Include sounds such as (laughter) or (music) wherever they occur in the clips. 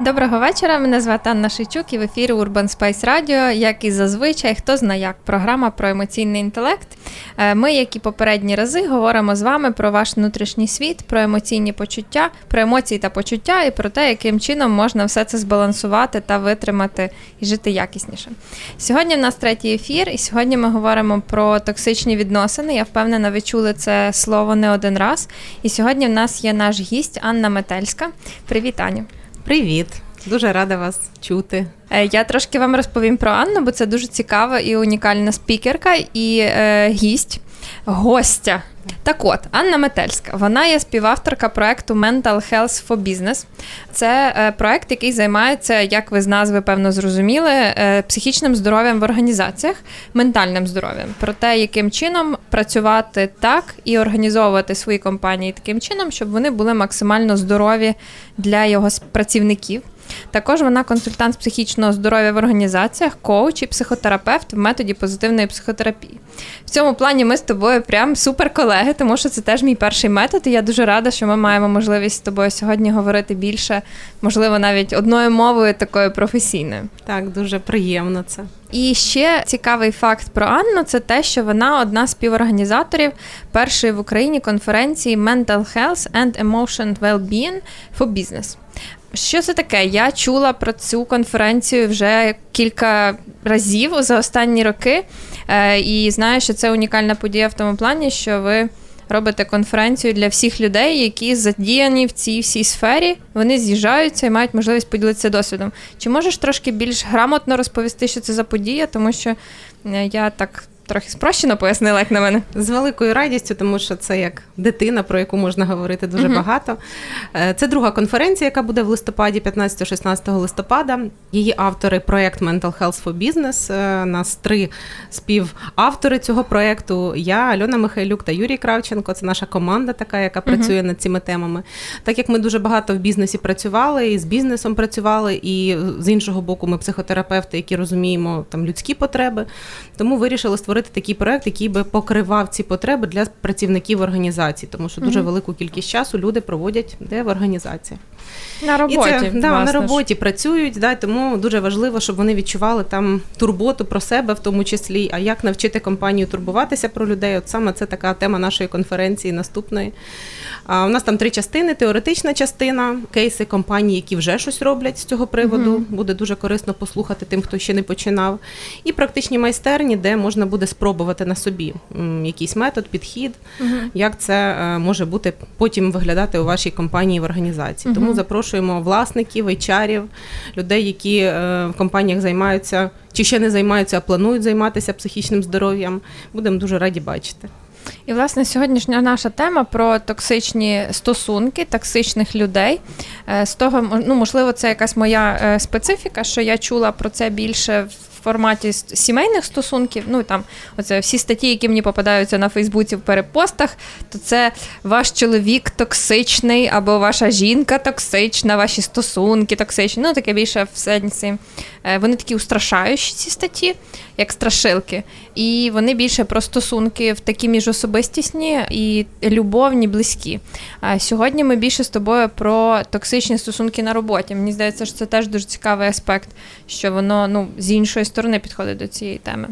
Доброго вечора. Мене звати Анна Шийчук і в ефірі Urban Space Radio, як і зазвичай, хто знає як програма про емоційний інтелект. Е, ми, як і попередні рази, говоримо з вами про ваш внутрішній світ, про емоційні почуття, про емоції та почуття і про те, яким чином можна все це збалансувати та витримати і жити якісніше. Сьогодні в нас третій ефір, і сьогодні ми говоримо про токсичні відносини. Я впевнена, ви чули це слово не один раз. І сьогодні в нас є наш гість Анна Метельська. Привіт, Аню! Привіт, дуже рада вас чути. Е, я трошки вам розповім про Анну, бо це дуже цікава і унікальна спікерка і е, гість, гостя. Так от, Анна Метельська, вона є співавторка проекту Mental Health for Business. Це е, проект, який займається, як ви з назви певно зрозуміли, е, психічним здоров'ям в організаціях, ментальним здоров'ям, про те, яким чином працювати так і організовувати свої компанії таким чином, щоб вони були максимально здорові для його працівників. Також вона консультант з психічного здоров'я в організаціях, коуч і психотерапевт в методі позитивної психотерапії. В цьому плані ми з тобою прям супер колеги, тому що це теж мій перший метод. і Я дуже рада, що ми маємо можливість з тобою сьогодні говорити більше, можливо, навіть одною мовою такою професійною. Так, дуже приємно це. І ще цікавий факт про Анну це те, що вона одна з співорганізаторів першої в Україні конференції Mental Health and Emotion Well-being for Business. Що це таке? Я чула про цю конференцію вже кілька разів за останні роки, е, і знаю, що це унікальна подія в тому плані, що ви робите конференцію для всіх людей, які задіяні в цій всій сфері. Вони з'їжджаються і мають можливість поділитися досвідом. Чи можеш трошки більш грамотно розповісти, що це за подія? Тому що е, я так трохи спрощено пояснила, як на мене. З великою радістю, тому що це як дитина, про яку можна говорити дуже uh багато. Е, це друга конференція, яка буде в листопаді, 15-16 листопада. Її автори проєкт Mental Health for Business. Е, нас три співавтори цього проєкту. Я, Альона Михайлюк та Юрій Кравченко. Це наша команда, така, яка працює uh над цими темами. Так як ми дуже багато в бізнесі працювали, і з бізнесом працювали, і з іншого боку, ми психотерапевти, які розуміємо там людські потреби, тому вирішили створити створити такий проект, який би покривав ці потреби для працівників організації, тому що дуже велику кількість часу люди проводять де в організації. На роботі І це, да, на роботі працюють, да, тому дуже важливо, щоб вони відчували там турботу про себе, в тому числі. А як навчити компанію турбуватися про людей? От саме це така тема нашої конференції наступної. А, У нас там три частини: теоретична частина, кейси компаній, які вже щось роблять з цього приводу. uh Буде дуже корисно послухати тим, хто ще не починав. І практичні майстерні, де можна буде спробувати на собі якийсь метод, підхід, uh як це е, може бути потім виглядати у вашій компанії в організації. uh Тому запрошуємо власників, HR, людей, які е, в компаніях займаються чи ще не займаються, а планують займатися психічним здоров'ям. Будемо дуже раді бачити. І, власне, сьогоднішня наша тема про токсичні стосунки, токсичних людей. Е, з того, ну, можливо, це якась моя е, специфіка, що я чула про це більше в форматі сімейних стосунків, ну там оце всі статті, які мені попадаються на Фейсбуці в перепостах, то це ваш чоловік токсичний, або ваша жінка токсична, ваші стосунки токсичні. Ну таке більше в сенсі. Е, вони такі устрашаючі ці статті, як страшилки, і вони більше про стосунки в такі міжособистісні і любовні, близькі. А сьогодні ми більше з тобою про токсичні стосунки на роботі. Мені здається, що це теж дуже цікавий аспект, що воно ну з іншої сторони підходить до цієї теми.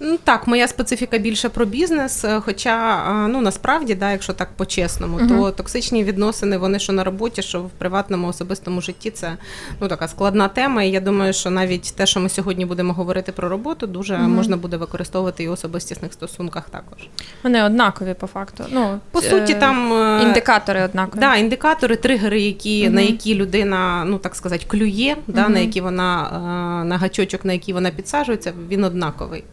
Ну, так, моя специфіка більше про бізнес. Е, хоча, ну насправді, да, якщо так по-чесному, uh-huh. то токсичні відносини, вони що на роботі, що в приватному особистому житті, це ну така складна тема. І я думаю, що навіть те, що ми сьогодні будемо говорити про роботу, дуже uh-huh. можна буде використовувати і в особистісних стосунках також. Вони однакові по факту. Ну по суті, там е, індикатори однакові. Да, індикатори, тригери, які uh-huh. на які людина, ну так сказати, клює, да, на які вона е, на гачочок, на який вона підсаджується, він однаковий.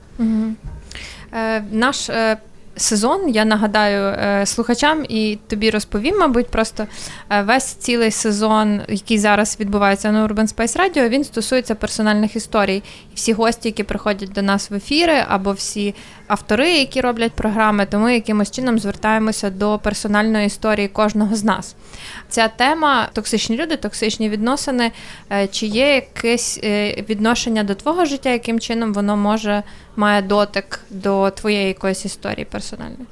Е, Наш е, сезон. Я нагадаю е, слухачам і тобі розповім, мабуть, просто весь цілий сезон, який зараз відбувається на Urban Space Radio, він стосується персональних історій. І всі гості, які приходять до нас в ефіри, або всі автори, які роблять програми, то ми якимось чином звертаємося до персональної історії кожного з нас. Ця тема токсичні люди, токсичні відносини. Е, чи є якесь відношення до твого життя, яким чином воно може має дотик до твоєї якоїсь історії персональної?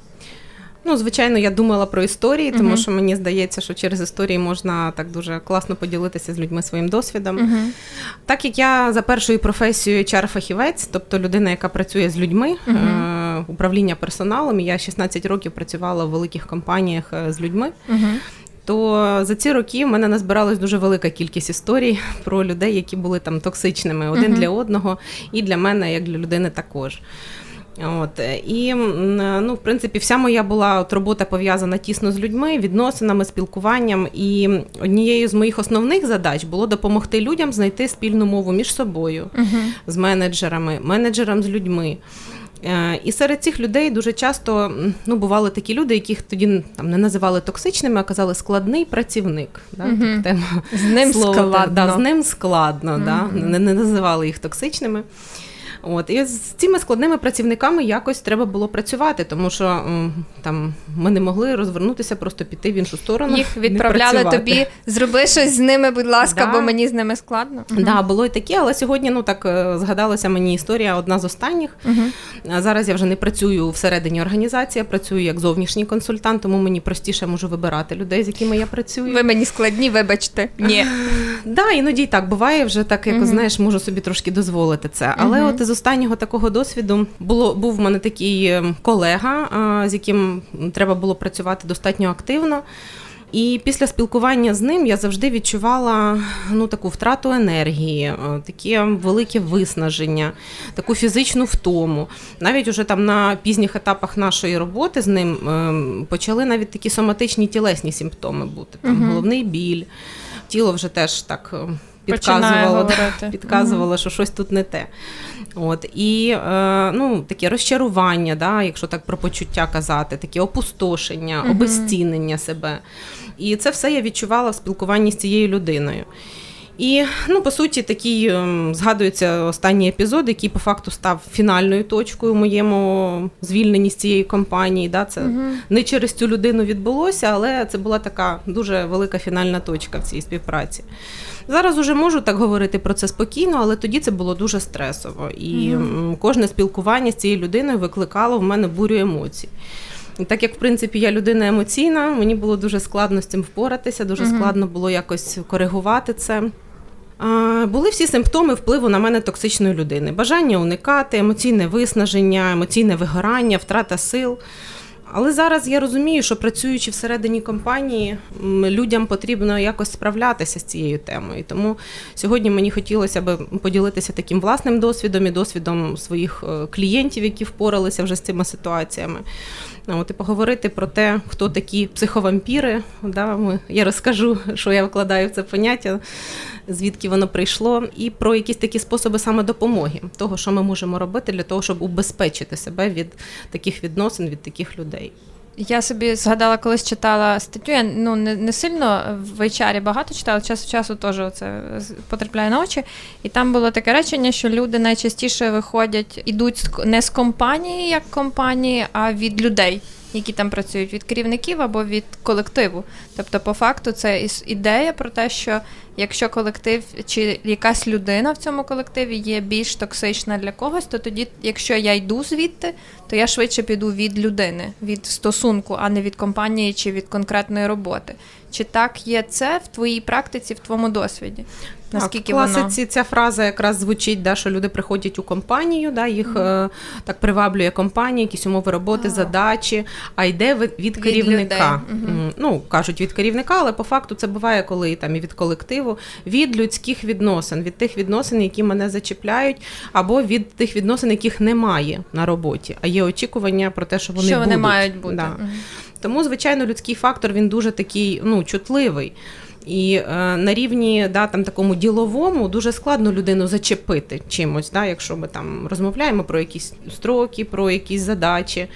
Ну, звичайно, я думала про історії, тому uh-huh. що мені здається, що через історії можна так дуже класно поділитися з людьми своїм досвідом. Uh-huh. Так як я за першою професією HR-фахівець, тобто людина, яка працює з людьми, uh-huh. е- управління персоналом, я 16 років працювала в великих компаніях е, з людьми. То за ці роки в мене назбиралась дуже велика кількість історій про людей, які були там токсичними один uh-huh. для одного, і для мене, як для людини, також. От і ну, в принципі, вся моя була от робота пов'язана тісно з людьми, відносинами, спілкуванням. І однією з моїх основних задач було допомогти людям знайти спільну мову між собою, uh-huh. з менеджерами, менеджерам з людьми. Е, і серед цих людей дуже часто ну, бували такі люди, яких тоді там не називали токсичними, а казали складний працівник. Да? Угу. Тема з ним слово, складно. Да, з ним складно, угу. да? не, не називали їх токсичними. От і з цими складними працівниками якось треба було працювати, тому що там ми не могли розвернутися, просто піти в іншу сторону. Їх відправляли тобі, зроби щось з ними, будь ласка, да. бо мені з ними складно. Так, да, було і таке, але сьогодні ну так е, згадалася мені історія одна з останніх. Угу. Зараз я вже не працюю всередині організації, я працюю як зовнішній консультант, тому мені простіше можу вибирати людей, з якими я працюю. Ви мені складні, вибачте. Ні. (laughs) Да, іноді і так буває вже так, як угу. знаєш, можу собі трошки дозволити це. Але угу. от останнього такого досвіду було був в мене такий ем, колега, з яким треба було працювати достатньо активно. І після спілкування з ним я завжди відчувала ну, таку втрату енергії, е, таке велике виснаження, таку фізичну втому. Навіть уже там на пізніх етапах нашої роботи з ним ем, почали навіть такі соматичні тілесні симптоми бути. Там угу. Головний біль, тіло вже теж так підказувало, (laughs) підказувало, угу. що щось тут не те. От І е, ну, таке розчарування, да, якщо так про почуття казати, таке опустошення, угу. обезцінення себе. І це все я відчувала в спілкуванні з цією людиною. І, ну, по суті, такий ем, згадується останній епізод, який по факту став фінальною точкою в моєму звільненні з цієї компанії. Да, Це угу. не через цю людину відбулося, але це була така дуже велика фінальна точка в цій співпраці. Зараз уже можу так говорити про це спокійно, але тоді це було дуже стресово. І угу. кожне спілкування з цією людиною викликало в мене бурю емоцій. Так як в принципі я людина емоційна, мені було дуже складно з цим впоратися, дуже угу. складно було якось коригувати це. Були всі симптоми впливу на мене токсичної людини: бажання уникати, емоційне виснаження, емоційне вигорання, втрата сил. Але зараз я розумію, що працюючи всередині компанії, людям потрібно якось справлятися з цією темою. Тому сьогодні мені хотілося б поділитися таким власним досвідом і досвідом своїх е, клієнтів, які впоралися вже з цими ситуаціями. От, і поговорити про те, хто такі психовампіри. Да, ми, Я розкажу, що я вкладаю в це поняття, звідки воно прийшло, і про якісь такі способи самодопомоги, того, що ми можемо робити для того, щоб убезпечити себе від таких відносин, від таких людей. Я собі згадала, колись читала статтю. Я ну не не сильно в HR багато читала, час в часу теж це потрапляє на очі. І там було таке речення, що люди найчастіше виходять, ідуть не з компанії як компанії, а від людей які там працюють від керівників або від колективу. Тобто, по факту, це ідея про те, що якщо колектив чи якась людина в цьому колективі є більш токсична для когось, то тоді, якщо я йду звідти, то я швидше піду від людини, від стосунку, а не від компанії чи від конкретної роботи. Чи так є це в твоїй практиці, в твоєму досвіді? Наскільки так, в класиці воно... ця фраза якраз звучить, да, що люди приходять у компанію, да, їх mm-hmm. так приваблює компанія, якісь умови роботи, oh. задачі, а йде від, від керівника. Mm-hmm. Ну, кажуть від керівника, але по факту це буває, коли там і від колективу, від людських відносин, від тих відносин, які мене зачіпляють, або від тих відносин, яких немає на роботі, а є очікування про те, що вони що будуть. вони мають бути. Да. Тому, звичайно, людський фактор він дуже такий ну, чутливий. І е, на рівні да, там такому діловому дуже складно людину зачепити чимось, да, якщо ми там розмовляємо про якісь строки, про якісь задачі.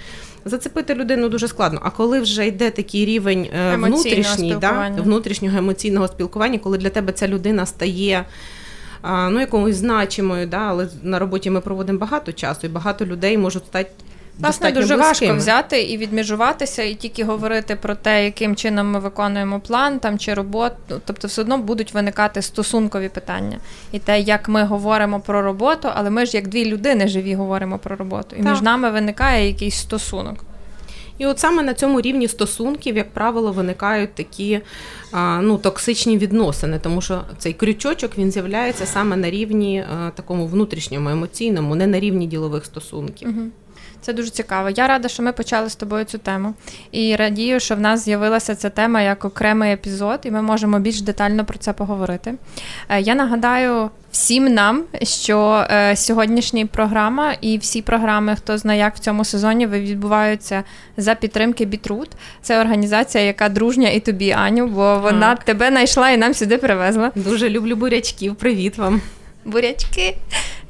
зацепити людину дуже складно. А коли вже йде такий рівень е, внутрішній, да, внутрішнього емоційного спілкування, коли для тебе ця людина стає. Ну, якомусь значимою, да, але на роботі ми проводимо багато часу, і багато людей можуть стати Власне, дуже важко взяти і відміжуватися, і тільки говорити про те, яким чином ми виконуємо план там чи роботу. Тобто, все одно будуть виникати стосункові питання. І те, як ми говоримо про роботу, але ми ж як дві людини живі говоримо про роботу. І так. між нами виникає якийсь стосунок. І от саме на цьому рівні стосунків, як правило, виникають такі ну, токсичні відносини, тому що цей крючочок він з'являється саме на рівні такому внутрішньому, емоційному, не на рівні ділових стосунків. Угу. Це дуже цікаво. Я рада, що ми почали з тобою цю тему. І радію, що в нас з'явилася ця тема як окремий епізод, і ми можемо більш детально про це поговорити. Е, я нагадаю всім нам, що е, сьогоднішня програма і всі програми, хто знає, як в цьому сезоні відбуваються за підтримки Бітрут. Це організація, яка дружня і тобі, Аню, бо вона так. тебе знайшла і нам сюди привезла. Дуже люблю бурячків. Привіт вам бурячки.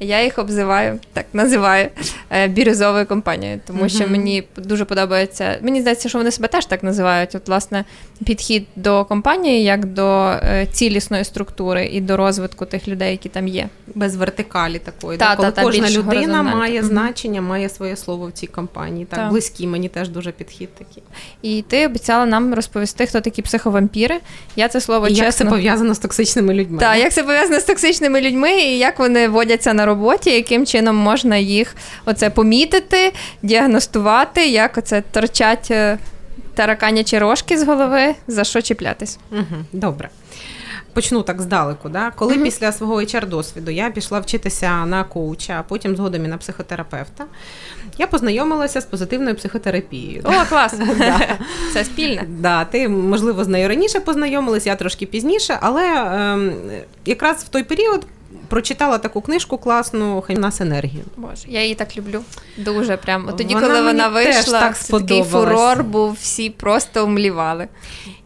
Я їх обзиваю, так називаю е, бірюзовою компанією, тому що мені дуже подобається. Мені здається, що вони себе теж так називають. От, власне, підхід до компанії як до е, цілісної структури і до розвитку тих людей, які там є. Без вертикалі такої. Та, коли та, кожна людина має значення, має своє слово в цій компанії. Так, так, близькі, мені теж дуже підхід такий. І ти обіцяла нам розповісти, хто такі психовампіри. Я це слово і чесно... Як це пов'язано з токсичними людьми. Так, як це пов'язано з токсичними людьми і як вони водяться на роботі, яким чином можна їх оце помітити, діагностувати, як оце торчать е, тараканячі рожки з голови, за що чіплятись. Угу, Добре. Почну так здалеку. Да? Коли mm-hmm. після свого hr досвіду я пішла вчитися на коуча, а потім згодом і на психотерапевта, я познайомилася з позитивною психотерапією. О, клас! (laughs) Це спільне. Да, Ти, можливо, з нею раніше познайомилася, я трошки пізніше, але ем, якраз в той період прочитала таку книжку класну «Хай нас енергію. Боже, я її так люблю. Дуже прямо. Тоді, вона коли вона вийшла, так такий фурор був, всі просто умлівали.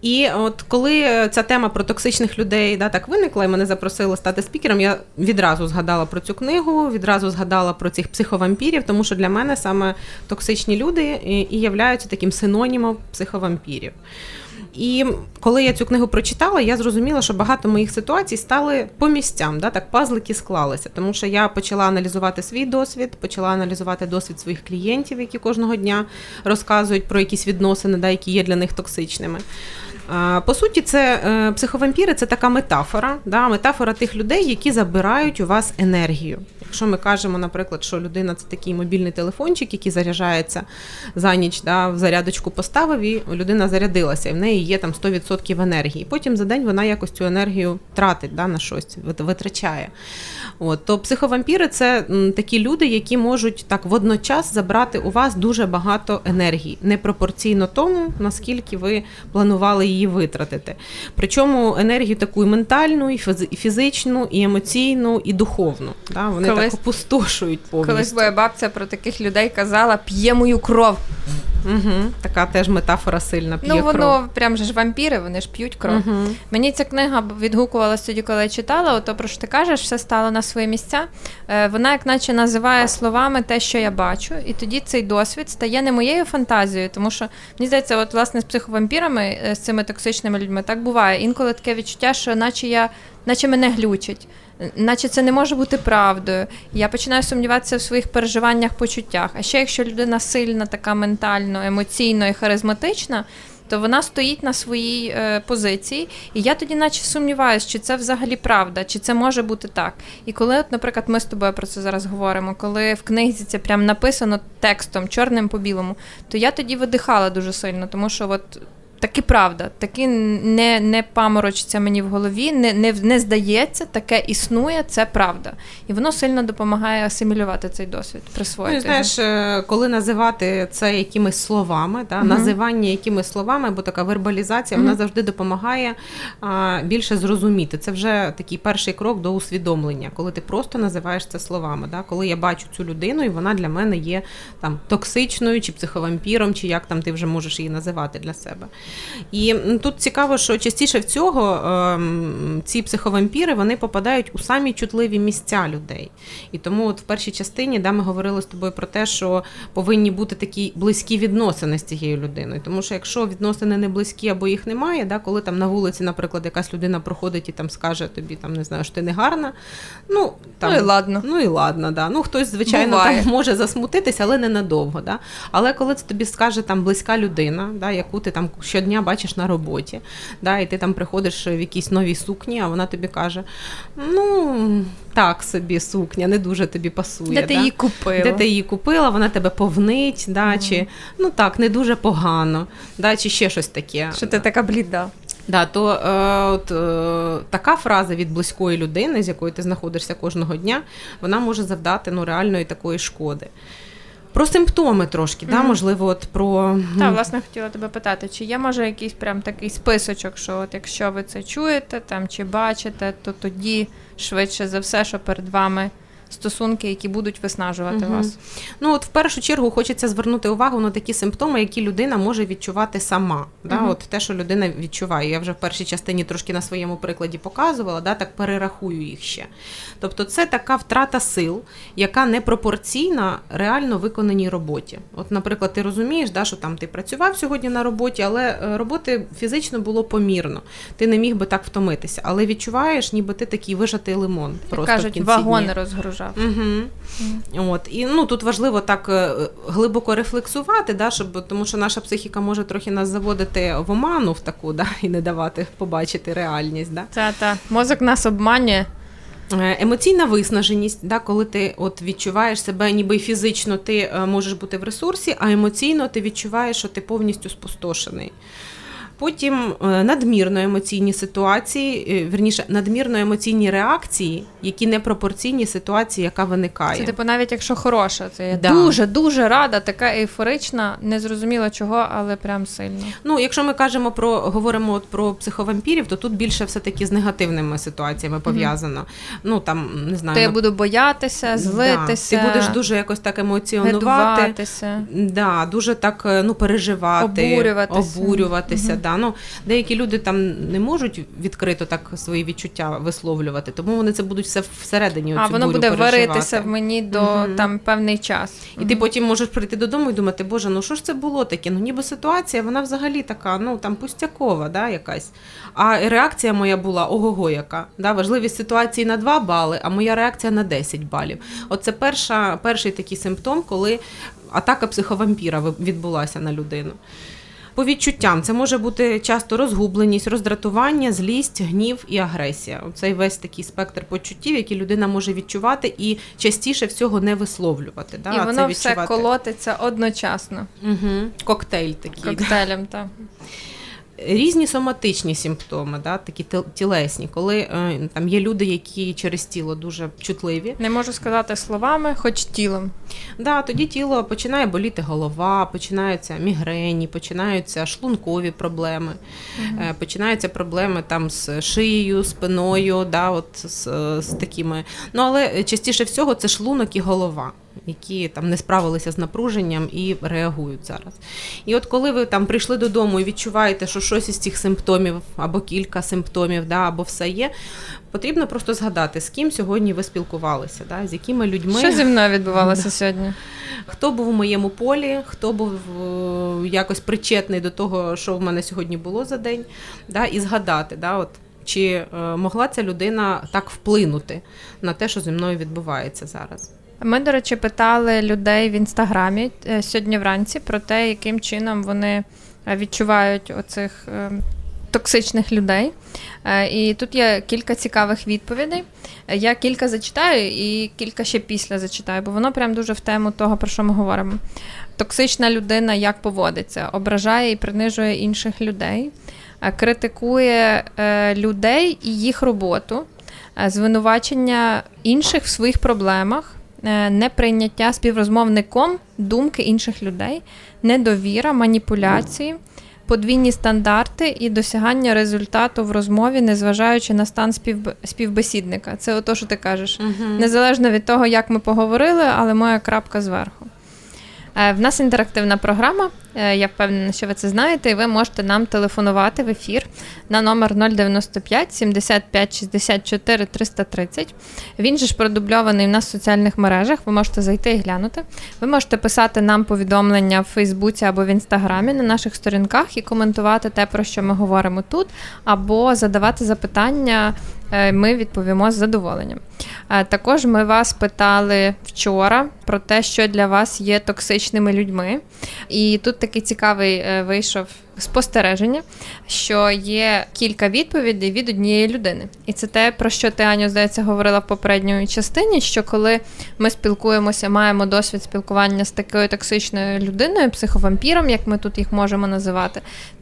І от коли ця тема про токсичних людей да, так виникла, і мене запросили стати спікером, я відразу згадала про цю книгу, відразу згадала про цих психовампірів, тому що для мене саме токсичні люди і являються таким синонімом психовампірів. І коли я цю книгу прочитала, я зрозуміла, що багато моїх ситуацій стали по місцям, да, так пазлики склалися. Тому що я почала аналізувати свій досвід, почала аналізувати досвід своїх клієнтів, які кожного дня розказують про якісь відносини, да, які є для них токсичними. По суті, це е, психовампіри це така метафора, да, метафора тих людей, які забирають у вас енергію. Якщо ми кажемо, наприклад, що людина це такий мобільний телефончик, який заряджається за ніч, да, в зарядочку поставив, і людина зарядилася, і в неї є там 100% енергії. Потім за день вона якось цю енергію тратить да, на щось, витрачає. От, То психовампіри це такі люди, які можуть так водночас забрати у вас дуже багато енергії, непропорційно тому, наскільки ви планували її витратити. Причому енергію таку і ментальну, і фізичну, і емоційну, і духовну. Да? Вони колись, так опустошують повністю. Колись моя бабця про таких людей казала п'є мою кров. Угу. Така теж метафора сильна. п'є Ну воно кров. прям же ж вампіри, вони ж п'ють кров. Угу. Мені ця книга відгукувалася тоді, коли я читала. Ото про що ти кажеш, все стало на свої місця. Е, вона, як наче, називає словами те, що я бачу, і тоді цей досвід стає не моєю фантазією, тому що мені здається, от власне з психовампірами, е, з цими токсичними людьми, так буває. Інколи таке відчуття, що наче я, наче мене глючить наче це не може бути правдою. Я починаю сумніватися в своїх переживаннях, почуттях. А ще якщо людина сильна, така ментально, емоційно і харизматична. То вона стоїть на своїй е, позиції, і я тоді, наче сумніваюся, чи це взагалі правда, чи це може бути так. І коли, от, наприклад, ми з тобою про це зараз говоримо, коли в книзі це прям написано текстом, чорним по білому, то я тоді видихала дуже сильно, тому що от таки правда, таки не не паморочиться мені в голові, не не, не здається, таке існує, це правда. І воно сильно допомагає асимілювати цей досвід, присвоїти. Ну, знаєш, е, коли називати це якимись словами, та, угу. називання якимись словами, бо така вербалізація, угу. вона завжди допомагає а, більше зрозуміти. Це вже такий перший крок до усвідомлення, коли ти просто називаєш це словами. Да? Коли я бачу цю людину, і вона для мене є там токсичною, чи психовампіром, чи як там ти вже можеш її називати для себе. І тут цікаво, що частіше всього ці психовампіри вони попадають у самі чутливі місця людей. І тому от в першій частині да, ми говорили з тобою про те, що повинні бути такі близькі відносини з цією людиною. Тому що якщо відносини не близькі або їх немає, да, коли там на вулиці, наприклад, якась людина проходить і там скаже тобі, там не знаю, що ти не гарна. Ну там, ну і ладно. Ну і ладно, да. Ну хтось, звичайно, там (laughs) може засмутитися, але не надовго. Да. Але коли це тобі скаже там близька людина, да, яку ти там щодня бачиш на роботі, да, і ти там приходиш в якійсь новій сукні, а вона тобі каже: ну так собі сукня, не дуже тобі пасує. Де ти її купила? Де ти її купила, вона тебе повнить, да, mm. чи ну так, не дуже погано, да, чи ще щось таке. Що ти така бліда? Да, то е, от, е, така фраза від близької людини, з якою ти знаходишся кожного дня, вона може завдати ну, реальної такої шкоди. Про симптоми трошки, mm-hmm. да, можливо, от про. Так, власне, хотіла тебе питати, чи є, може, якийсь прям такий списочок, що от якщо ви це чуєте там чи бачите, то тоді швидше за все, що перед вами стосунки, які будуть виснажувати угу. вас. Ну от в першу чергу хочеться звернути увагу на такі симптоми, які людина може відчувати сама. Да? Угу. От те, що людина відчуває. Я вже в першій частині трошки на своєму прикладі показувала, да? так перерахую їх ще. Тобто, це така втрата сил, яка не пропорційна реально виконаній роботі. От, наприклад, ти розумієш, да, що там ти працював сьогодні на роботі, але е, роботи фізично було помірно. Ти не міг би так втомитися, але відчуваєш, ніби ти такий вижатий лимон. Просто Кажуть, в кінці вагони дні. Лежав. Угу. От. І ну, тут важливо так е, глибоко рефлексувати, да, щоб, тому що наша психіка може трохи нас заводити в оману в таку, да, і не давати побачити реальність. Да. Та-та. Мозок нас обманює. Е, емоційна виснаженість, да, коли ти от відчуваєш себе, ніби фізично ти е, можеш бути в ресурсі, а емоційно ти відчуваєш, що ти повністю спустошений. Потім е, надмірно емоційні ситуації, е, верніше, надмірно емоційні реакції, які не пропорційні ситуації, яка виникає. Це типу, навіть якщо хороша, це я да. дуже дуже рада, така ейфорична, не зрозуміла чого, але прям сильно. Ну, якщо ми кажемо про говоримо от про психовампірів, то тут більше все таки з негативними ситуаціями пов'язано. Mm-hmm. Ну там не знаю, то я буду боятися, злитися. Да. Ти будеш дуже якось так емоціонувати, да, дуже так е, ну переживати, обурюватися. обурюватися. Mm-hmm. Да. Ну, Деякі люди там не можуть відкрито так свої відчуття висловлювати, тому вони це будуть все всередині. А воно буде варитися в мені до угу. там певний час. І угу. ти потім можеш прийти додому і думати, боже, ну що ж це було таке? Ну ніби ситуація, вона взагалі така, ну там пустякова, да, якась. А реакція моя була ого-го, яка. Да, Важливість ситуації на 2 бали, а моя реакція на 10 балів. Оце перша, перший такий симптом, коли атака психовампіра відбулася на людину. По відчуттям це може бути часто розгубленість, роздратування, злість, гнів і агресія. Цей весь такий спектр почуттів, які людина може відчувати і частіше всього не висловлювати. Да? І воно це все колотиться одночасно. Угу. Коктейль такий. Коктейлем, так. Різні соматичні симптоми, да, такі тілесні, коли е, там є люди, які через тіло дуже чутливі. Не можу сказати словами, хоч тілом. Да, Тоді тіло починає боліти голова, починаються мігрені, починаються шлункові проблеми, угу. починаються проблеми там з шиєю, спиною, да, от з, з такими. Ну але частіше всього це шлунок і голова які там не справилися з напруженням і реагують зараз. І от коли ви там прийшли додому і відчуваєте, що щось із цих симптомів або кілька симптомів, да, або все є, потрібно просто згадати, з ким сьогодні ви спілкувалися, да, з якими людьми. Що зі мною відбувалося сьогодні? Хто був у моєму полі, хто був е, якось причетний до того, що в мене сьогодні було за день, да, і згадати, да, от. Чи е, могла ця людина так вплинути на те, що зі мною відбувається зараз? Ми, до речі, питали людей в інстаграмі е, сьогодні вранці про те, яким чином вони е, відчувають оцих е, токсичних людей. І тут є кілька цікавих відповідей. Я кілька зачитаю і кілька ще після зачитаю, бо воно прям дуже в тему того, про що ми говоримо. Токсична людина як поводиться, ображає і принижує інших людей, критикує людей і їх роботу, звинувачення інших в своїх проблемах. Е, неприйняття співрозмовником думки інших людей, недовіра, маніпуляції, подвійні стандарти і досягання результату в розмові, незважаючи на стан співбесідника. Це ото, що ти кажеш. Угу. Незалежно від того, як ми поговорили, але моя крапка зверху. Е, в нас інтерактивна програма. Е, я впевнена, що ви це знаєте, і ви можете нам телефонувати в ефір на номер 095 75 64 330. Він же ж продубльований в нас в соціальних мережах. Ви можете зайти і глянути. Ви можете писати нам повідомлення в Фейсбуці або в інстаграмі на наших сторінках і коментувати те, про що ми говоримо тут, або задавати запитання. Е, ми відповімо з задоволенням. Е, також ми вас питали вчора про те, що для вас є токсичними людьми. І тут такий цікавий е, вийшов спостереження, що є кілька відповідей від однієї людини. І це те, про що ти, Аню, здається, говорила в попередньої частині, що коли ми спілкуємося, маємо досвід спілкування з такою токсичною людиною, психовампіром, як ми тут їх можемо називати,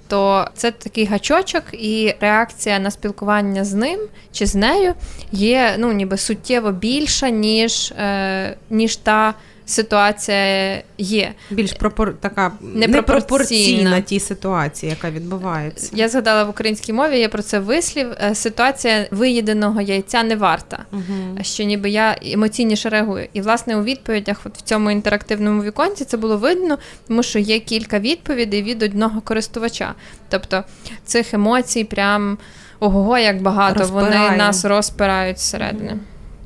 то це такий гачочок, і реакція на спілкування з ним чи з нею є ну, ніби суттєво більша, ніж, е, ніж та ситуація є. Більш пропор... така непропорційна тій ситуації, яка відбувається. Я згадала в українській мові, є про це вислів. Е, ситуація виїденого яйця не варта, угу. що ніби я емоційніше реагую. І, власне, у відповідях от в цьому інтерактивному віконці це було видно, тому що є кілька відповідей від одного користувача. Тобто цих емоцій прям ого, як багато Розпирає. вони нас розпирають зсередини. Угу.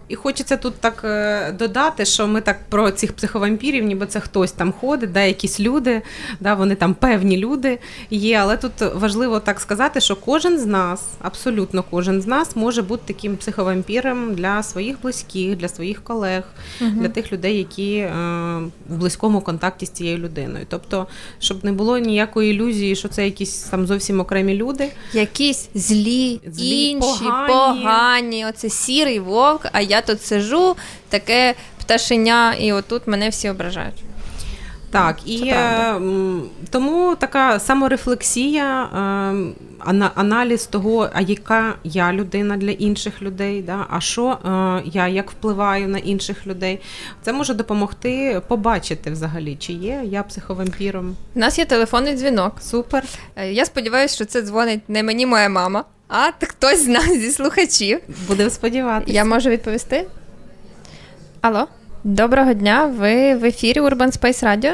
І хочеться тут так е, додати, що ми так про цих психовампірів, ніби це хтось там ходить, да, якісь люди, да, вони там певні люди є. Але тут важливо так сказати, що кожен з нас, абсолютно кожен з нас, може бути таким психовампіром для своїх близьких, для своїх колег, угу. для тих людей, які е, в близькому контакті з цією людиною. Тобто, щоб не було ніякої ілюзії, що це якісь там зовсім окремі люди, якісь злі, злі інші погані. погані. Оце сірий вовк. А я я тут сижу, таке пташеня, і отут мене всі ображають. Так, і е, тому така саморефлексія, е, аналіз того, а яка я людина для інших людей, да, а що е, я як впливаю на інших людей, це може допомогти побачити взагалі, чи є я психовампіром. У нас є телефонний дзвінок. Супер. Я сподіваюся, що це дзвонить не мені, моя мама. А хтось з нас зі слухачів. Будемо сподіватися. Я можу відповісти? Алло, доброго дня. Ви в ефірі Urban Space Radio?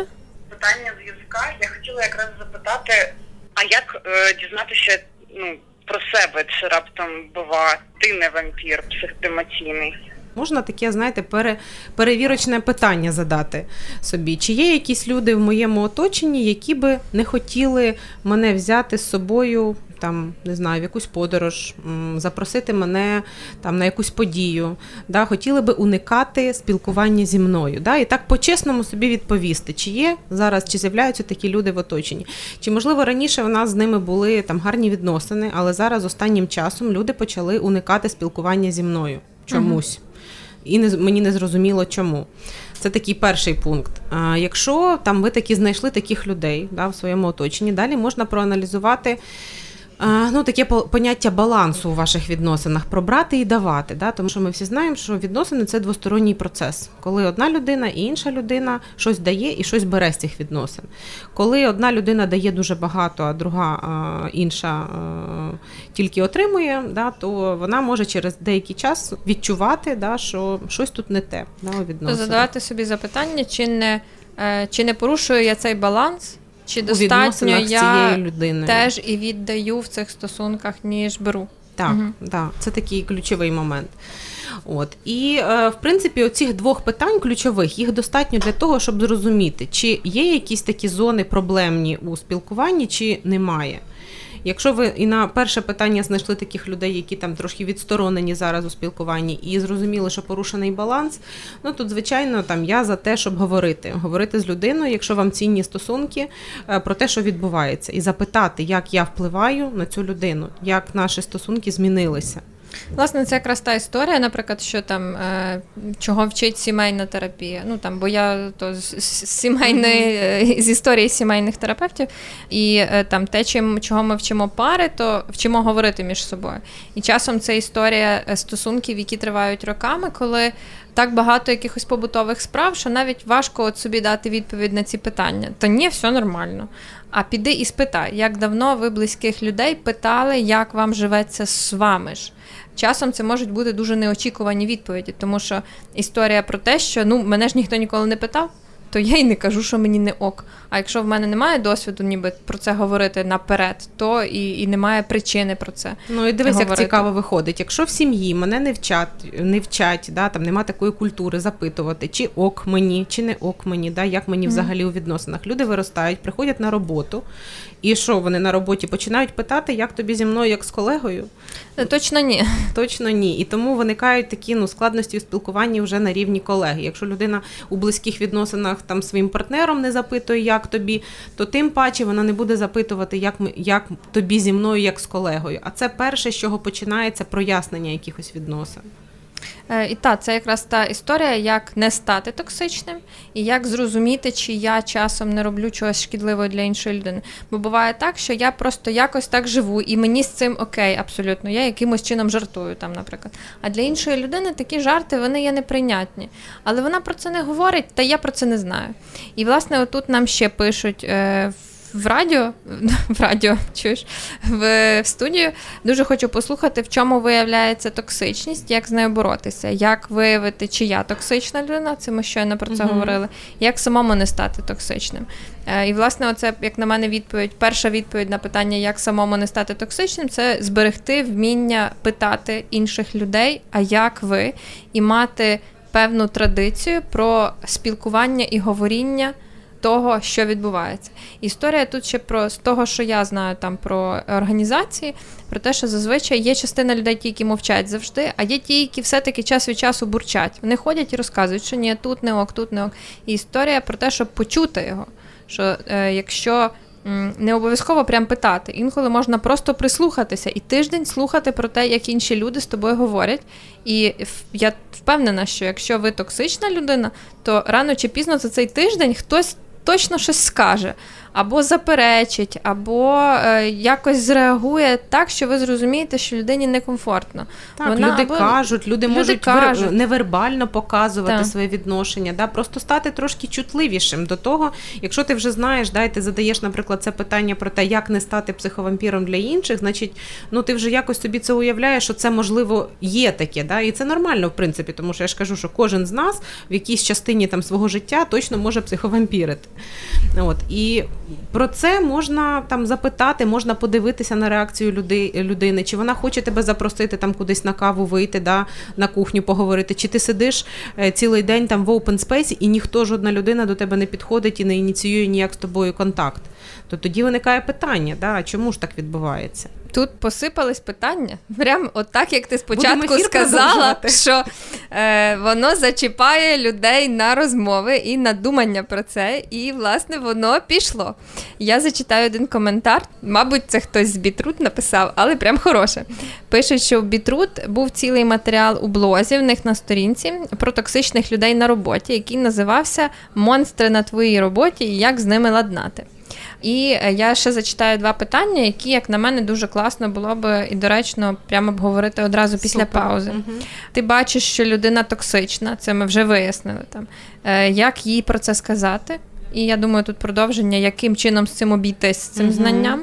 Питання зв'язка. Я хотіла якраз запитати, а як е, дізнатися ну, про себе, чи раптом бува ти не вампір психоемоційний? Можна таке, знаєте, пере, перевірочне питання задати собі. Чи є якісь люди в моєму оточенні, які би не хотіли мене взяти з собою там не знаю, в якусь подорож, запросити мене там на якусь подію, да, хотіли би уникати спілкування зі мною. Да, І так по-чесному собі відповісти, чи є зараз, чи з'являються такі люди в оточенні. Чи, можливо, раніше у нас з ними були там гарні відносини, але зараз останнім часом люди почали уникати спілкування зі мною чомусь. Угу. І не мені не зрозуміло чому. Це такий перший пункт. А Якщо там ви такі знайшли таких людей да, в своєму оточенні, далі можна проаналізувати ну, таке поняття балансу у ваших відносинах про брати і давати. Да? Тому що ми всі знаємо, що відносини це двосторонній процес, коли одна людина і інша людина щось дає і щось бере з цих відносин. Коли одна людина дає дуже багато, а друга інша тільки отримує, да, то вона може через деякий час відчувати, да, що щось тут не те да, у відносинах. Задавати собі запитання, чи не, е, чи не порушую я цей баланс. Чи достатньо я людини теж і віддаю в цих стосунках, ніж беру? Так, угу. так, це такий ключовий момент. От і е, в принципі, оцих двох питань ключових їх достатньо для того, щоб зрозуміти, чи є якісь такі зони проблемні у спілкуванні, чи немає. Якщо ви і на перше питання знайшли таких людей, які там трошки відсторонені зараз у спілкуванні, і зрозуміли, що порушений баланс, ну тут, звичайно, там я за те, щоб говорити, говорити з людиною, якщо вам цінні стосунки, е, про те, що відбувається, і запитати, як я впливаю на цю людину, як наші стосунки змінилися. Власне, це якраз та історія, наприклад, що там е, чого вчить сімейна терапія. Ну там, бо я то з, сімейної mm-hmm. з історії сімейних терапевтів, і е, там те, чим чого ми вчимо пари, то вчимо говорити між собою. І часом це історія стосунків, які тривають роками, коли. Так багато якихось побутових справ, що навіть важко от собі дати відповідь на ці питання. То ні, все нормально. А піди і спитай, як давно ви близьких людей питали, як вам живеться з вами ж. Часом це можуть бути дуже неочікувані відповіді, тому що історія про те, що ну мене ж ніхто ніколи не питав. То я й не кажу, що мені не ок. А якщо в мене немає досвіду, ніби про це говорити наперед, то і і немає причини про це. Ну і дивись, говорити. як цікаво виходить. Якщо в сім'ї мене не вчать, не вчать, да, там нема такої культури запитувати, чи ок мені, чи не ок мені, да, як мені mm-hmm. взагалі у відносинах. Люди виростають, приходять на роботу, і що вони на роботі починають питати, як тобі зі мною, як з колегою? Е, точно ні. (laughs) Точно ні. І тому виникають такі ну складності у спілкуванні вже на рівні колеги. Якщо людина у близьких відносинах там своїм партнером не запитує, як тобі, то тим паче вона не буде запитувати, як ми як тобі зі мною, як з колегою. А це перше, з чого починається прояснення якихось відносин. Е, і так, це якраз та історія, як не стати токсичним і як зрозуміти, чи я часом не роблю чогось шкідливого для іншої людини. Бо буває так, що я просто якось так живу, і мені з цим окей, абсолютно. Я якимось чином жартую там, наприклад. А для іншої людини такі жарти вони є неприйнятні. Але вона про це не говорить, та я про це не знаю. І власне, отут нам ще пишуть. Е, в радіо (laughs) в радіо чуєш, в, в студію. Дуже хочу послухати, в чому виявляється токсичність, як з нею боротися, як виявити, чи я токсична людина, це ми щойно про це uh говорили, як самому не стати токсичним. Е, і, власне, оце, як на мене, відповідь, перша відповідь на питання, як самому не стати токсичним, це зберегти вміння питати інших людей, а як ви, і мати певну традицію про спілкування і говоріння того, що відбувається. Історія тут ще про з того, що я знаю там про організації, про те, що зазвичай є частина людей, ті, які мовчать завжди, а є ті, які все-таки час від часу бурчать. Вони ходять і розказують, що ні, тут не ок, тут не ок. І історія про те, щоб почути його. Що е, якщо не обов'язково прям питати, інколи можна просто прислухатися і тиждень слухати про те, як інші люди з тобою говорять. І я впевнена, що якщо ви токсична людина, то рано чи пізно за цей тиждень хтось точно щось скаже або заперечить, або е, якось зреагує так, що ви зрозумієте, що людині некомфортно. Так, Вона люди або... кажуть, люди, люди можуть кажуть. Вер... невербально показувати так. своє відношення, да, просто стати трошки чутливішим до того, якщо ти вже знаєш, да, і ти задаєш, наприклад, це питання про те, як не стати психовампіром для інших, значить, ну ти вже якось собі це уявляєш, що це можливо є таке, да, і це нормально, в принципі, тому що я ж кажу, що кожен з нас в якійсь частині там свого життя точно може психовампірити. От і про це можна там запитати, можна подивитися на реакцію люди, людини, чи вона хоче тебе запросити там кудись на каву вийти, да, на кухню поговорити, чи ти сидиш е, цілий день там в open space і ніхто, жодна людина до тебе не підходить і не ініціює ніяк з тобою контакт. То тоді виникає питання, да, чому ж так відбувається? Тут посипались питання. Прям от так, як ти спочатку сказала, що е, воно зачіпає людей на розмови і на думання про це. І, власне, воно пішло. Я зачитаю один коментар. Мабуть, це хтось з Бітрут написав, але прям хороше. Пишуть, що в Бітрут був цілий матеріал у блозі в них на сторінці про токсичних людей на роботі, який називався Монстри на твоїй роботі і як з ними ладнати. І е, я ще зачитаю два питання, які, як на мене, дуже класно було б і доречно прямо обговорити одразу після Супер. паузи. Угу. Ти бачиш, що людина токсична, це ми вже вияснили там. Е, як їй про це сказати? І я думаю, тут продовження, яким чином з цим обійтись з цим угу. знанням.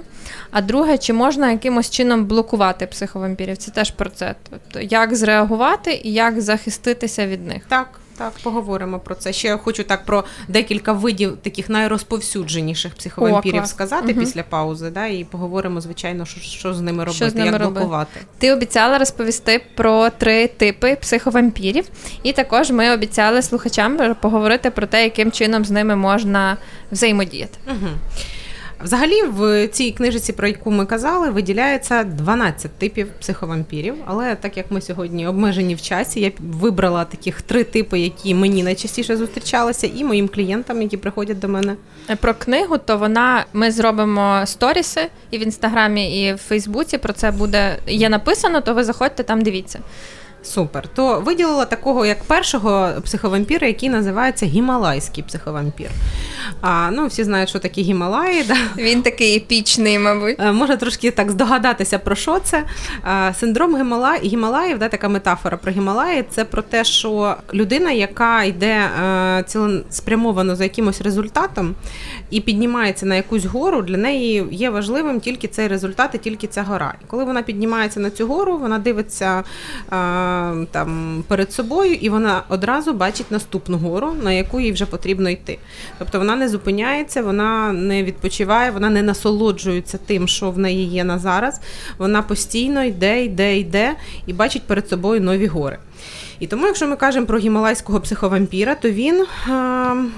А друге, чи можна якимось чином блокувати психовампірів? Це теж про це. Тобто, як зреагувати і як захиститися від них. Так. Так, поговоримо про це. Ще я хочу так про декілька видів таких найрозповсюдженіших психовампірів О, сказати угу. після паузи. Да, І поговоримо, звичайно, що що з ними робити, що з ними як робити? блокувати. Ти обіцяла розповісти про три типи психовампірів, і також ми обіцяли слухачам поговорити про те, яким чином з ними можна взаємодіяти. Угу. Взагалі, в цій книжці, про яку ми казали, виділяється 12 типів психовампірів. Але так як ми сьогодні обмежені в часі, я вибрала таких три типи, які мені найчастіше зустрічалися, і моїм клієнтам, які приходять до мене. Про книгу, то вона ми зробимо сторіси і в інстаграмі, і в Фейсбуці. Про це буде є написано, то ви заходьте там, дивіться. Супер. То виділила такого як першого психовампіра, який називається гімалайський психовампір. А, Ну, Всі знають, що такі гімалаї. Да? Він такий епічний, мабуть. Е, можна трошки так здогадатися, про що це. А, Синдром Гімалаїв, Гімалаїв, да, така метафора про Гімалаї, це про те, що людина, яка йде е, цілеспрямовано за якимось результатом і піднімається на якусь гору, для неї є важливим тільки цей результат і тільки ця гора. І коли вона піднімається на цю гору, вона дивиться. Там перед собою, і вона одразу бачить наступну гору, на яку їй вже потрібно йти. Тобто вона не зупиняється, вона не відпочиває, вона не насолоджується тим, що в неї є на зараз. Вона постійно йде, йде, йде і бачить перед собою нові гори. І тому, якщо ми кажемо про гімалайського психовампіра, то він е,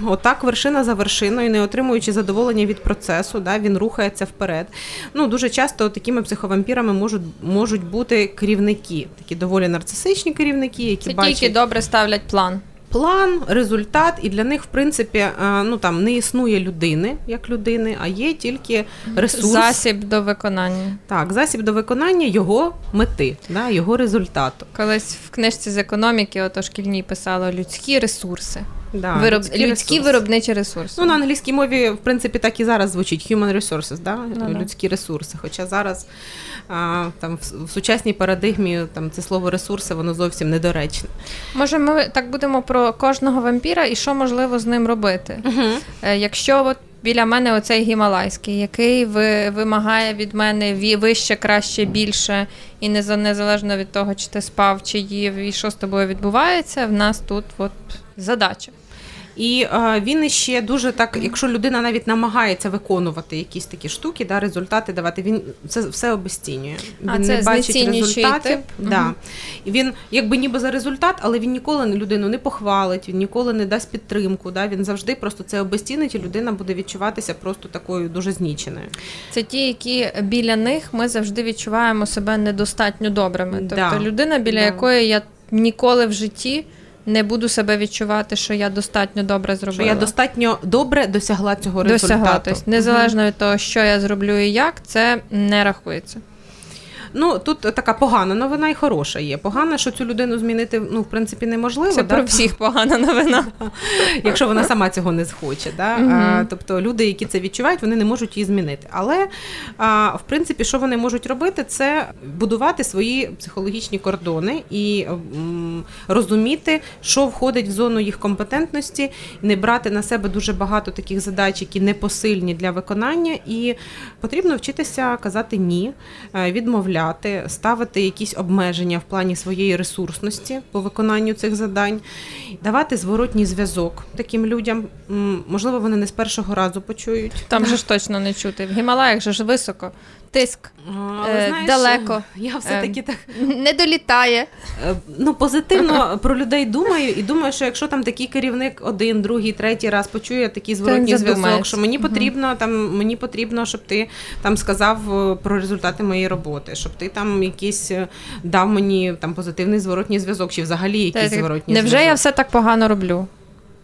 отак вершина за вершиною, не отримуючи задоволення від процесу, да, він рухається вперед. Ну, Дуже часто такими психовампірами можуть можуть бути керівники, такі доволі нарцисичні керівники, які Це бачать... тільки добре ставлять план план, результат, і для них, в принципі, е, ну там не існує людини як людини, а є тільки ресурс. Засіб до виконання. Так, засіб до виконання його мети, да, його результату. Колись в книжці з економіки, ото шкільній писало людські ресурси. Да, Вироб... Людські, людські виробничі ресурси. Ну, на англійській мові, в принципі, так і зараз звучить human resources, да? Ну, людські ресурси. Хоча зараз а, там в, сучасній парадигмі там це слово ресурси, воно зовсім недоречне. Може, ми так будемо про кожного вампіра і що можливо з ним робити? Угу. Якщо от біля мене оцей гімалайський, який вимагає від мене вище, краще, більше, і незалежно від того, чи ти спав, чи їв, і що з тобою відбувається, в нас тут от задача. І е, він ще дуже так, якщо людина навіть намагається виконувати якісь такі штуки, да, результати давати, він це все обесцінює. Він а це не бачить результатів. Тип? Да. Угу. І Він якби ніби за результат, але він ніколи людину не похвалить, він ніколи не дасть підтримку. Да. Він завжди просто це обесцінить, і людина буде відчуватися просто такою дуже зніченою. Це ті, які біля них ми завжди відчуваємо себе недостатньо добрими. Тобто да. людина, біля да. якої я ніколи в житті не буду себе відчувати, що я достатньо добре зробила. Що я достатньо добре досягла цього результату. Досягла. Тобто, незалежно від того, що я зроблю і як, це не рахується. Ну тут така погана новина і хороша є. Погана, що цю людину змінити ну в принципі неможливо. Це да? про всіх погана новина, (laughs) якщо вона сама цього не схоче. Да? Угу. А, тобто люди, які це відчувають, вони не можуть її змінити. Але а, в принципі, що вони можуть робити, це будувати свої психологічні кордони і м, розуміти, що входить в зону їх компетентності, не брати на себе дуже багато таких задач, які непосильні для виконання, і потрібно вчитися казати ні, е, відмовляти дозволяти, ставити якісь обмеження в плані своєї ресурсності по виконанню цих завдань, давати зворотній зв'язок таким людям. Можливо, вони не з першого разу почують. Там же ж точно не чути. В Гімалаях же ж високо тиск Але, е, знаєш, далеко. (laughs) Я все-таки е, так не долітає. Е, ну, позитивно (laughs) про людей думаю, і думаю, що якщо там такий керівник один, другий, третій раз почує такий зворотній зв'язок, що мені потрібно угу. там, мені потрібно, щоб ти там сказав про результати моєї роботи, щоб ти там якийсь дав мені там позитивний зворотній зв'язок, чи взагалі якийсь зворотній Невже я все так погано роблю?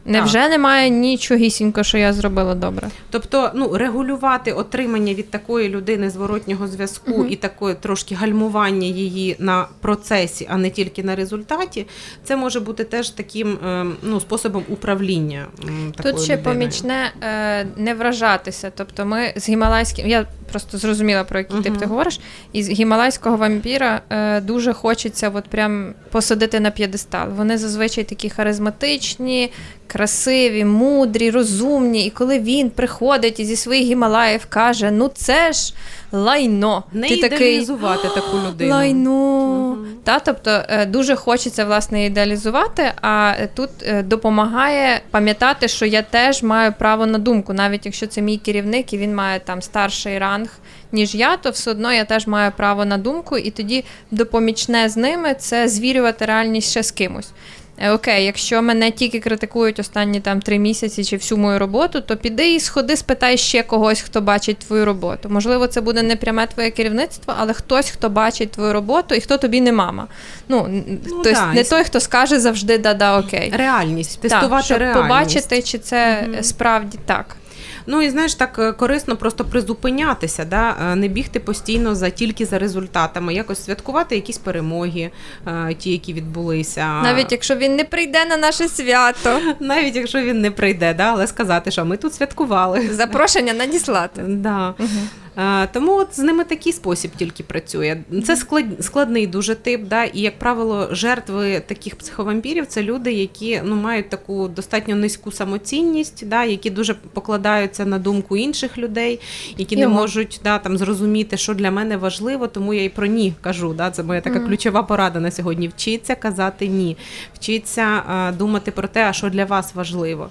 Невже а. немає нічогісінько, що я зробила добре? Тобто, ну регулювати отримання від такої людини зворотнього зв'язку угу. і такої трошки гальмування її на процесі, а не тільки на результаті, це може бути теж таким ем, ну, способом управління. такою Тут ще людиною. помічне е, не вражатися. Тобто, ми з гімалайським, я просто зрозуміла про який угу. тип ти говориш, із гімалайського вампіра е, дуже хочеться от прям посадити на п'єдестал. Вони зазвичай такі харизматичні красиві, мудрі, розумні. І коли він приходить і зі своїх гімалаїв каже: Ну це ж лайно. Не Ти ідеалізувати такий, таку людину. Лайно. Угу. Та, Тобто е, дуже хочеться власне ідеалізувати, а тут е, допомагає пам'ятати, що я теж маю право на думку, навіть якщо це мій керівник і він має там старший ранг. Ніж я, то все одно я теж маю право на думку, і тоді допомічне з ними це звірювати реальність ще з кимось. Е, окей, якщо мене тільки критикують останні там три місяці чи всю мою роботу, то піди і сходи, спитай ще когось, хто бачить твою роботу. Можливо, це буде не пряме твоє керівництво, але хтось, хто бачить твою роботу і хто тобі не мама. Ну, ну да, не той, хто скаже завжди да-да, окей. Реальність, тестувати так, щоб реальність. побачити, чи це угу. справді так. Ну і знаєш, так е, корисно просто призупинятися, да? Е, не бігти постійно за тільки за результатами, якось святкувати якісь перемоги, е, ті, які відбулися. Навіть якщо він не прийде на наше свято, (laughs) навіть якщо він не прийде, да? але сказати, що ми тут святкували. Запрошення (laughs) надіслати. Да. Угу. Е, тому от з ними такий спосіб тільки працює. Це склад, складний дуже тип, да, і, як правило, жертви таких психовампірів це люди, які ну, мають таку достатньо низьку самоцінність, да, які дуже покладаються на думку інших людей, які не можуть да, там, зрозуміти, що для мене важливо, тому я і про ні кажу. Да, це моя така ключова порада на сьогодні. Вчіться казати ні, вчіться е, думати про те, а що для вас важливо.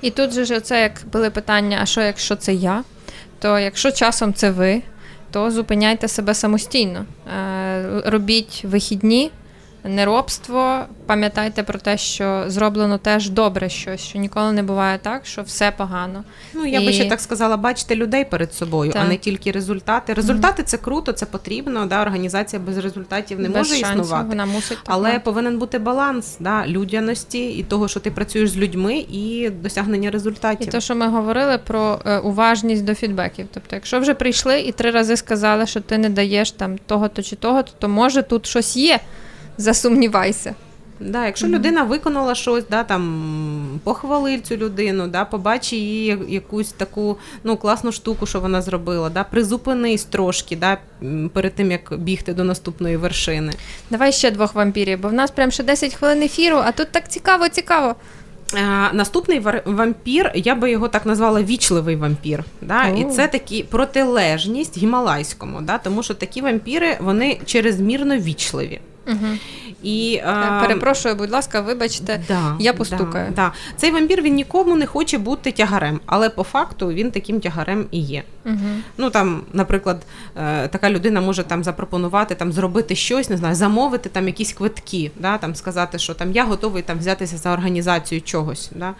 І тут же це як були питання: а що якщо це я? То якщо часом це ви, то зупиняйте себе самостійно. Е, Робіть вихідні, неробство, пам'ятайте про те, що зроблено теж добре щось, що ніколи не буває так, що все погано. Ну, я би ще так сказала, бачите людей перед собою, Так. а не тільки результати. Результати це круто, це потрібно. Да, організація без результатів не Без може шансів, існувати. Вона мусить так Але мати. повинен бути баланс да, людяності і того, що ти працюєш з людьми, і досягнення І результатів. те, що ми говорили про е, уважність до фідбеків. Тобто, якщо вже прийшли і три рази сказали, що ти не даєш там того-то чи того, то може тут щось є. Засумнівайся. Да, якщо людина виконала щось, да, там похвалив цю людину, да, побачи її якусь таку ну, класну штуку, що вона зробила, да, призупинись трошки да, перед тим, як бігти до наступної вершини. Давай ще двох вампірів, бо в нас прям ще 10 хвилин ефіру, а тут так цікаво, цікаво. А, наступний вампір, я би його так назвала вічливий вампір. Да? І це такі протилежність гімалайському, да? тому що такі вампіри вони черезмірно вічливі. Угу. І, Е, а, Перепрошую, будь ласка, вибачте. Да, я постукаю. Да, да. Цей вампір він нікому не хоче бути тягарем, але по факту він таким тягарем і є. Угу. Ну там, наприклад, е, така людина може там запропонувати там зробити щось, не знаю, замовити там якісь квитки, да, там сказати, що там я готовий там взятися за організацію чогось. Да.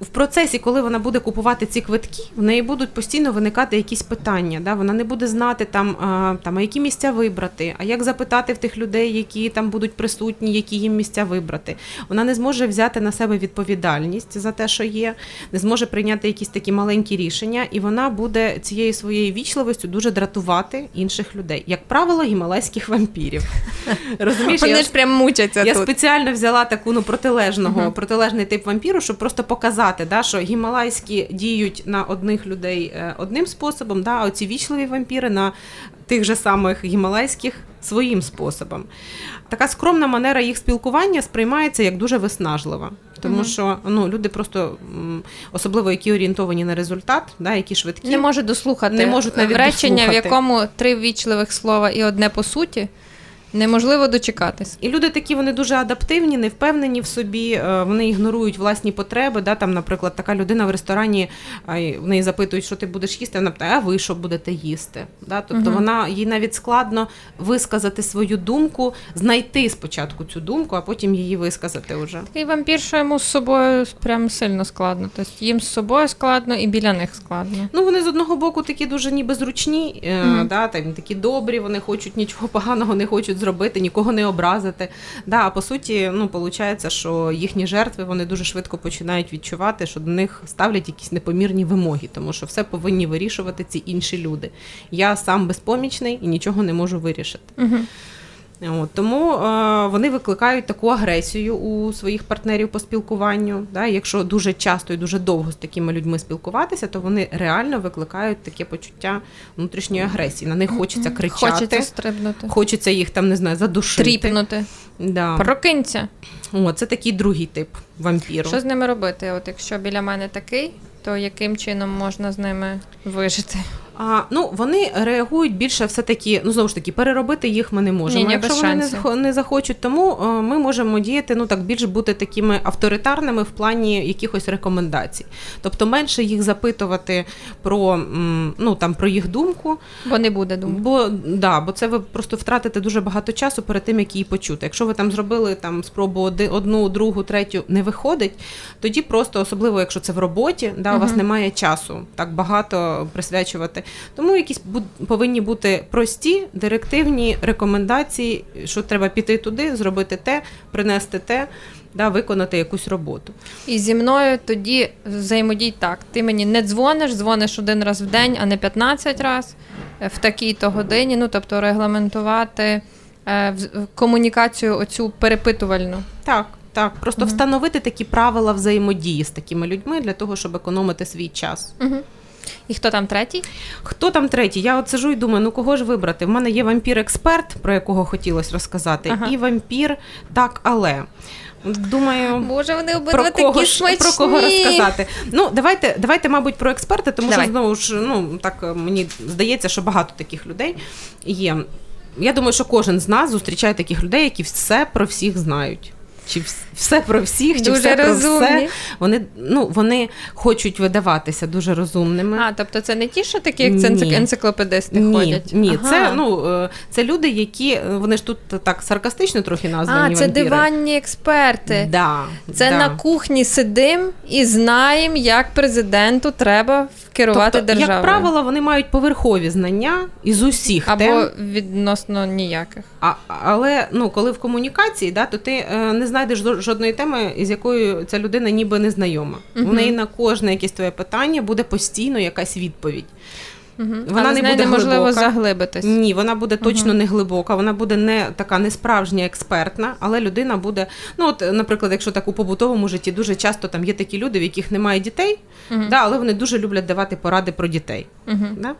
В процесі, коли вона буде купувати ці квитки, в неї будуть постійно виникати якісь питання. Да. Вона не буде знати там, там а які місця вибрати, а як запитати в тих людей, які там будуть присутні, які їм місця вибрати. Вона не зможе взяти на себе відповідальність за те, що є, не зможе прийняти якісь такі маленькі рішення, і вона буде цією своєю вічливістю дуже дратувати інших людей. Як правило, гімалайських вампірів. (laughs) Розумієш, Вони ж прям мучаться я тут. спеціально взяла таку ну протилежного, протилежний тип вампіру, щоб просто показати, да, що гімалайські діють на одних людей е, одним способом, да, а оці вічливі вампіри на тих же самих гімалайських своїм способом. Така скромна манера їх спілкування сприймається як дуже виснажлива. Тому угу. що ну, люди просто, особливо які орієнтовані на результат, да, які швидкі, Не можуть дослухати Не можуть навіть речення, в якому три ввічливих слова і одне по суті. Неможливо дочекатись. І люди такі вони дуже адаптивні, не впевнені в собі, е, вони ігнорують власні потреби. Да? Там, наприклад, така людина в ресторані в неї запитують, що ти будеш їсти. Вона питає, а ви що будете їсти? Да? Тобто Мгм. вона їй навіть складно висказати свою думку, знайти спочатку цю думку, а потім її висказати вже. Такий вампір, що йому з собою прям сильно складно. Тобто їм з собою складно і біля них складно. Ну, вони з одного боку такі дуже ніби зручні, Мгм. да, там, такі добрі, вони хочуть нічого поганого не хочуть зробити, нікого не образити. Да, а по суті, ну, виходить, що їхні жертви вони дуже швидко починають відчувати, що до них ставлять якісь непомірні вимоги, тому що все повинні вирішувати ці інші люди. Я сам безпомічний і нічого не можу вирішити. Угу. От, тому е, вони викликають таку агресію у своїх партнерів по спілкуванню. Да? Якщо дуже часто і дуже довго з такими людьми спілкуватися, то вони реально викликають таке почуття внутрішньої агресії. На них хочеться кричати, Хочеться стрибнути, хочеться їх там не знаю, задушити. тріпнути. Да. Прокинься. О, це такий другий тип вампіру. Що з ними робити? От якщо біля мене такий, то яким чином можна з ними вижити? А, ну, вони реагують більше все-таки, ну знову ж таки, переробити їх ми не можемо. Ні-ні, Якщо вони не, не захочуть, тому е, ми можемо діяти ну так більш бути такими авторитарними в плані якихось рекомендацій. Тобто менше їх запитувати про, ну, там, про їх думку, Бо не буде думки. Бо да, бо це ви просто втратите дуже багато часу перед тим, як її почути. Якщо ви там зробили там спробу одну, другу, третю не виходить, тоді просто особливо, якщо це в роботі, да, у вас немає часу так багато присвячувати. Тому якісь повинні бути прості директивні рекомендації, що треба піти туди, зробити те, принести те, да, виконати якусь роботу. І зі мною тоді взаємодій так. Ти мені не дзвониш, дзвониш один раз в день, а не 15 разів в такій-то годині. Ну тобто регламентувати е, комунікацію оцю перепитувальну. Так, так, просто Мгм. встановити такі правила взаємодії з такими людьми для того, щоб економити свій час. Угу. І хто там третій? Хто там третій? Я от сижу і думаю, ну кого ж вибрати? В мене є вампір-експерт, про якого хотілося розказати, Ага. і вампір так, але. Думаю, Боже, вони обидва про кого, такі смачні. про кого розказати. Ну, давайте, давайте, мабуть, про експерта, тому Давай. що знову ж ну так е, мені здається, що багато таких людей є. Я думаю, що кожен з нас зустрічає таких людей, які все про всіх знають. Чи все про всіх, чи Дуже все про все. Вони, ну, вони хочуть видаватися дуже розумними. А, тобто це не ті, що такі як це Ні. енциклопедисти ні, ходять? ні, Ага. це ну е, це люди, які е, вони ж тут так саркастично трохи названі. А, це вампіри. диванні експерти. Да, Це да. на кухні сидим і знаємо, як президенту треба керувати тобто, державою. Як правило, вони мають поверхові знання із усіх Або тем. відносно ніяких. А, але ну, коли в комунікації, да, то ти е, не знайдеш жодної теми, із якою ця людина ніби не знайома. Угу. У неї на кожне якесь твоє питання буде постійно якась відповідь. Угу. Вона Але не буде неможливо глибока. заглибитись. Ні, вона буде точно угу. не глибока, вона буде не така не справжня експертна, але людина буде. Ну, от, наприклад, якщо так у побутовому житті дуже часто там є такі люди, в яких немає дітей, угу. да, але вони дуже люблять давати поради про дітей. Да?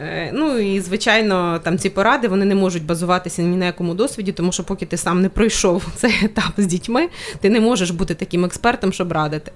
Е, Ну і звичайно, там ці поради вони не можуть базуватися ні на якому досвіді, тому що поки ти сам не пройшов (laughs) цей етап з дітьми, ти не можеш бути таким експертом, щоб радити.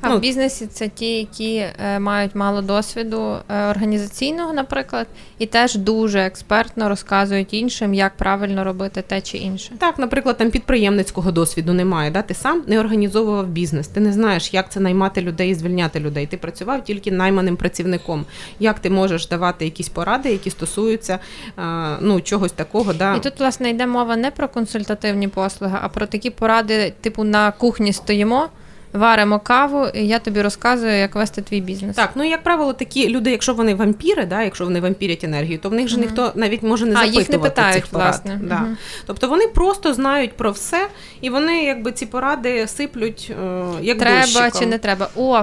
А Ну, в бізнесі це ті, які е, мають мало досвіду е, організаційного, наприклад, і теж дуже експертно розказують іншим, як правильно робити те чи інше. Так, наприклад, там підприємницького досвіду немає. Да? Ти сам не організовував бізнес, ти не знаєш, як це наймати людей і звільняти людей. Ти працював тільки найманим працівником. Як ти можеш давати якісь поради, які стосуються е, ну, чогось такого? Да? І тут, власне, йде мова не про консультативні послуги, а про такі поради, типу на кухні стоїмо, варимо каву, і я тобі розказую, як вести твій бізнес. Так, ну як правило, такі люди, якщо вони вампіри, да, якщо вони вампірять енергію, то в них же Мгм. ніхто навіть може не А, запитувати їх не питають, цих порад. власне. Да. Мгм. Тобто вони просто знають про все, і вони якби ці поради сиплють е, як треба дощиком. чи не треба. О,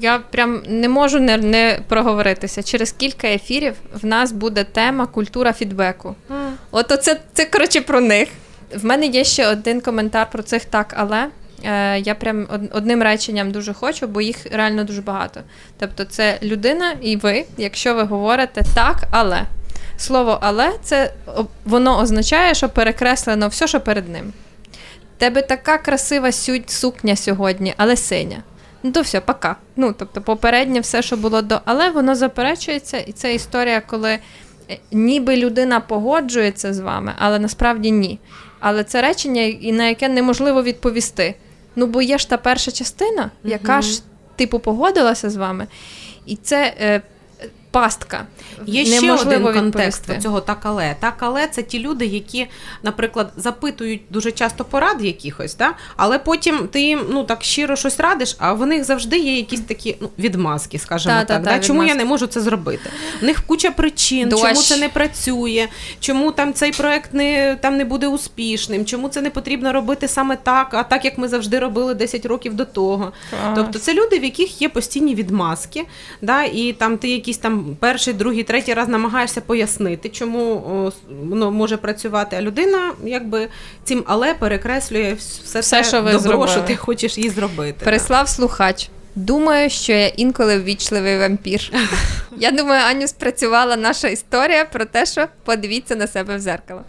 я прям не можу не, не проговоритися. Через кілька ефірів в нас буде тема культура фідбеку. От оце це коротше про них. В мене є ще один коментар про цих так, але. Е, Я прям одним реченням дуже хочу, бо їх реально дуже багато. Тобто, це людина і ви, якщо ви говорите так, але слово але це воно означає, що перекреслено все, що перед ним. Тебе така красива сукня сьогодні, але синя. Ну то все, пока. Ну, тобто, попереднє все, що було до, але воно заперечується, і це історія, коли е, ніби людина погоджується з вами, але насправді ні. Але це речення, і на яке неможливо відповісти. Ну, бо є ж та перша частина, яка Мгм. ж типу погодилася з вами, і це е, пастка. Є ще один контекст відповісти. цього так але. Так але це ті люди, які, наприклад, запитують дуже часто порад якихось, да? але потім ти їм ну так щиро щось радиш, а в них завжди є якісь такі ну, відмазки, скажімо Та, та, так. та, да? Чому я не можу це зробити? У них куча причин, Дощ. чому це не працює, чому там цей проект не там не буде успішним, чому це не потрібно робити саме так, а так як ми завжди робили 10 років до того. Тобто це люди, в яких є постійні відмазки, да, і там ти якийсь там перший, другий, третій раз намагаєшся пояснити, чому воно може працювати. А людина якби цим але перекреслює все, Все, те що ви добро, зробили. що ти хочеш їй зробити. Переслав слухач. Думаю, що я інколи ввічливий вампір. (laughs) Я думаю, Аню спрацювала наша історія про те, що подивіться на себе в зеркало.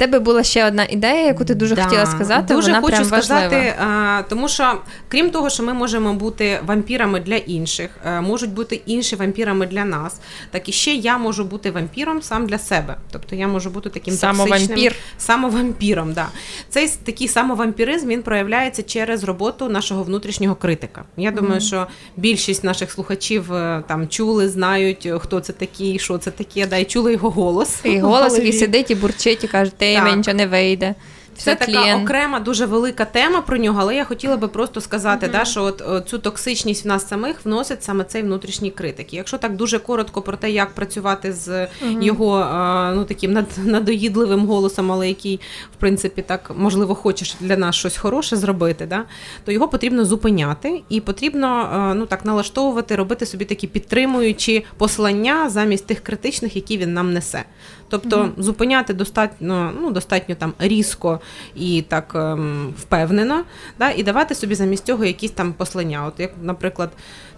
Тебе була ще одна ідея, яку ти дуже Да, хотіла сказати. Дуже вона хочу прям сказати, важлива. а, тому що крім того, що ми можемо бути вампірами для інших, е, можуть бути інші вампірами для нас, так і ще я можу бути вампіром сам для себе. Тобто я можу бути таким Самовампір. токсичним самовампіром. Да. Цей такий самовампіризм він проявляється через роботу нашого внутрішнього критика. Я думаю, що більшість наших слухачів е, там чули, знають, е, хто це такий, що це таке, да, і чули його голос. І (laughs) голос, який сидить і бурчить, і каже, ти Так. нічого не вийде. Це така окрема дуже велика тема про нього, але я хотіла би просто сказати, да, що от, о, цю токсичність в нас самих вносить саме цей внутрішній критик. І Якщо так дуже коротко про те, як працювати з його е, ну, таким над, надоїдливим голосом, але який, в принципі, так можливо хочеш для нас щось хороше зробити, да, то його потрібно зупиняти і потрібно е, ну, так, налаштовувати, робити собі такі підтримуючі послання замість тих критичних, які він нам несе. Тобто mm зупиняти достатньо ну, достатньо там різко і так ем, впевнено, да, і давати собі замість цього якісь там послання. От як, наприклад,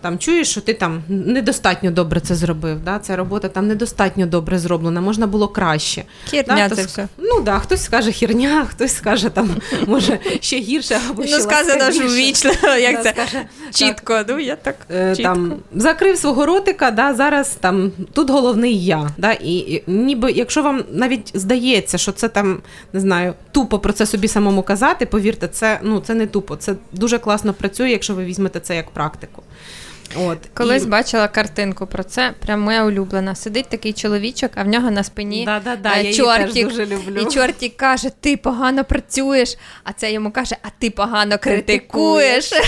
там чуєш, що ти там недостатньо добре це зробив. Да? Ця робота там недостатньо добре зроблена, можна було краще. Хірня да? це все. Ну так, да, хтось скаже хірня, (laughs) хтось скаже там, може, ще гірше або ще Ну, сказано ж ввічно, (laughs) як це скаже, чітко. Так, ну, я так е, чітко. Там, Закрив свого ротика, да, зараз там тут головний я. Да, І, і ніби, якщо вам навіть здається, що це там не знаю, тупо про це собі самому казати, повірте, це ну це не тупо. Це дуже класно працює, якщо ви візьмете це як практику. От Колись і... бачила картинку про це, прям моя улюблена. Сидить такий чоловічок, а в нього на спині Да-да-да, е, чортик. дуже люблю. І чортик каже: Ти погано працюєш, а це йому каже, а ти погано критикуєш. (laughs)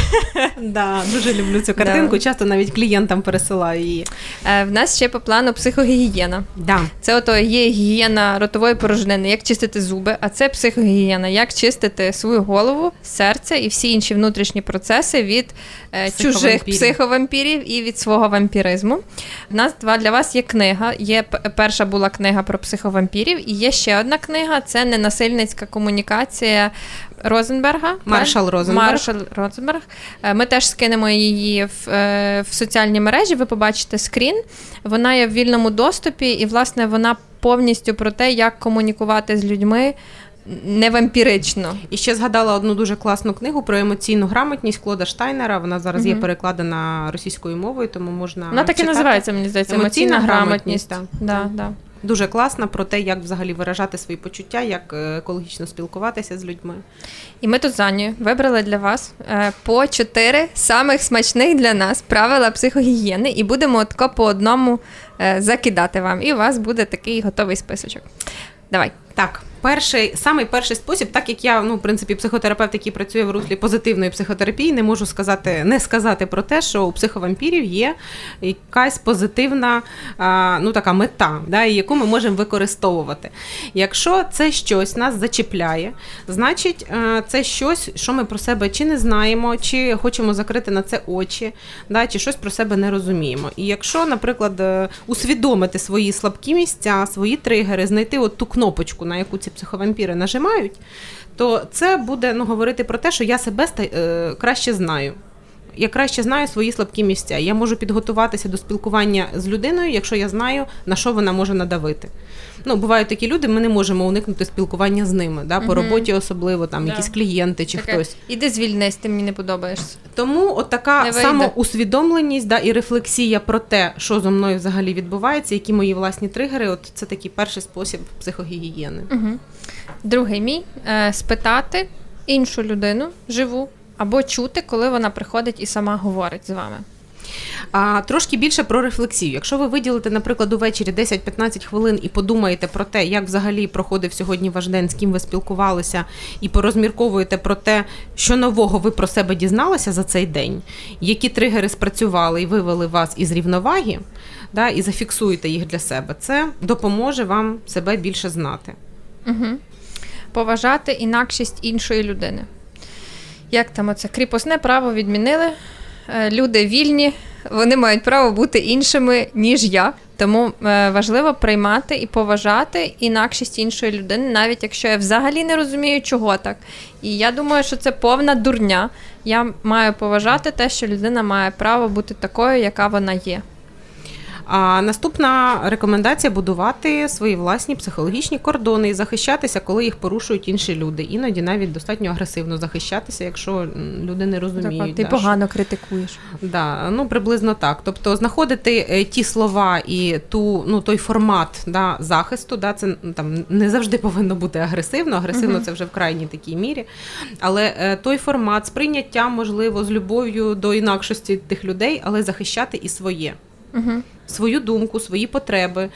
Да, Дуже люблю цю картинку. Часто навіть клієнтам пересилаю її. Е, в нас ще по плану психогігієна. Да. Це ото є гігієна ротової порожнини, як чистити зуби, а це психогігієна, як чистити свою голову, серце і всі інші внутрішні процеси від е, чужих психовампірів вампірів і від свого вампіризму. У нас два для вас є книга. Є перша була книга про психовампірів, і є ще одна книга це ненасильницька комунікація Розенберга. Маршал Розенберг. Маршал Розенберг. Е, ми теж скинемо її в, е, в соціальні мережі. Ви побачите скрін. Вона є в вільному доступі, і, власне, вона повністю про те, як комунікувати з людьми не вампірично. І ще згадала одну дуже класну книгу про емоційну грамотність Клода Штайнера. Вона зараз угу. є перекладена російською мовою, тому можна. Вона так і називається, мені здається, емоційна, грамотність. Да, да. Дуже класна про те, як взагалі виражати свої почуття, як е, екологічно спілкуватися з людьми. І ми тут з Анею вибрали для вас е, по чотири самих смачних для нас правила психогігієни, і будемо отко по одному е, закидати вам. І у вас буде такий готовий списочок. Давай. Так перший самий перший спосіб, так як я ну в принципі психотерапевт, який працює в руслі позитивної психотерапії, не можу сказати, не сказати про те, що у психовампірів є якась позитивна ну така мета, да, яку ми можемо використовувати. Якщо це щось нас зачіпляє, значить е, це щось, що ми про себе чи не знаємо, чи хочемо закрити на це очі, да, чи щось про себе не розуміємо. І якщо, наприклад, е, усвідомити свої слабкі місця, свої тригери, знайти от ту кнопочку, на яку ці психовампіри нажимають, то це буде ну, говорити про те, що я себе ста краще знаю. Я краще знаю свої слабкі місця. Я можу підготуватися до спілкування з людиною, якщо я знаю, на що вона може надавити. Ну, бувають такі люди, ми не можемо уникнути спілкування з ними, да, по роботі, особливо там да. якісь клієнти чи Таке. хтось. Іди звільнись, ти мені не подобаєшся. Тому от така самоусвідомленість да, і рефлексія про те, що зо мною взагалі відбувається, які мої власні тригери, от це такий перший спосіб психогігієни. Угу. Другий мій е, спитати іншу людину живу або чути, коли вона приходить і сама говорить з вами. А трошки більше про рефлексію. Якщо ви виділите, наприклад, увечері 10-15 хвилин і подумаєте про те, як взагалі проходив сьогодні ваш день, з ким ви спілкувалися, і порозмірковуєте про те, що нового ви про себе дізналися за цей день, які тригери спрацювали і вивели вас із рівноваги, да, і зафіксуєте їх для себе, це допоможе вам себе більше знати. Угу. Поважати інакшість іншої людини. Як там оце кріпосне право відмінили? Е, люди вільні, вони мають право бути іншими, ніж я. Тому е, важливо приймати і поважати інакшість іншої людини, навіть якщо я взагалі не розумію, чого так. І я думаю, що це повна дурня. Я маю поважати те, що людина має право бути такою, яка вона є. А наступна рекомендація будувати свої власні психологічні кордони і захищатися, коли їх порушують інші люди. Іноді навіть достатньо агресивно захищатися, якщо люди не розуміють. Так, ти да, погано що... критикуєш. Да, ну приблизно так. Тобто знаходити е, ті слова і ту ну той формат да, захисту, да, це там не завжди повинно бути агресивно. Агресивно угу. це вже в крайній такій мірі. Але е, той формат сприйняття можливо з любов'ю до інакшості тих людей, але захищати і своє. Угу свою думку, свої потреби,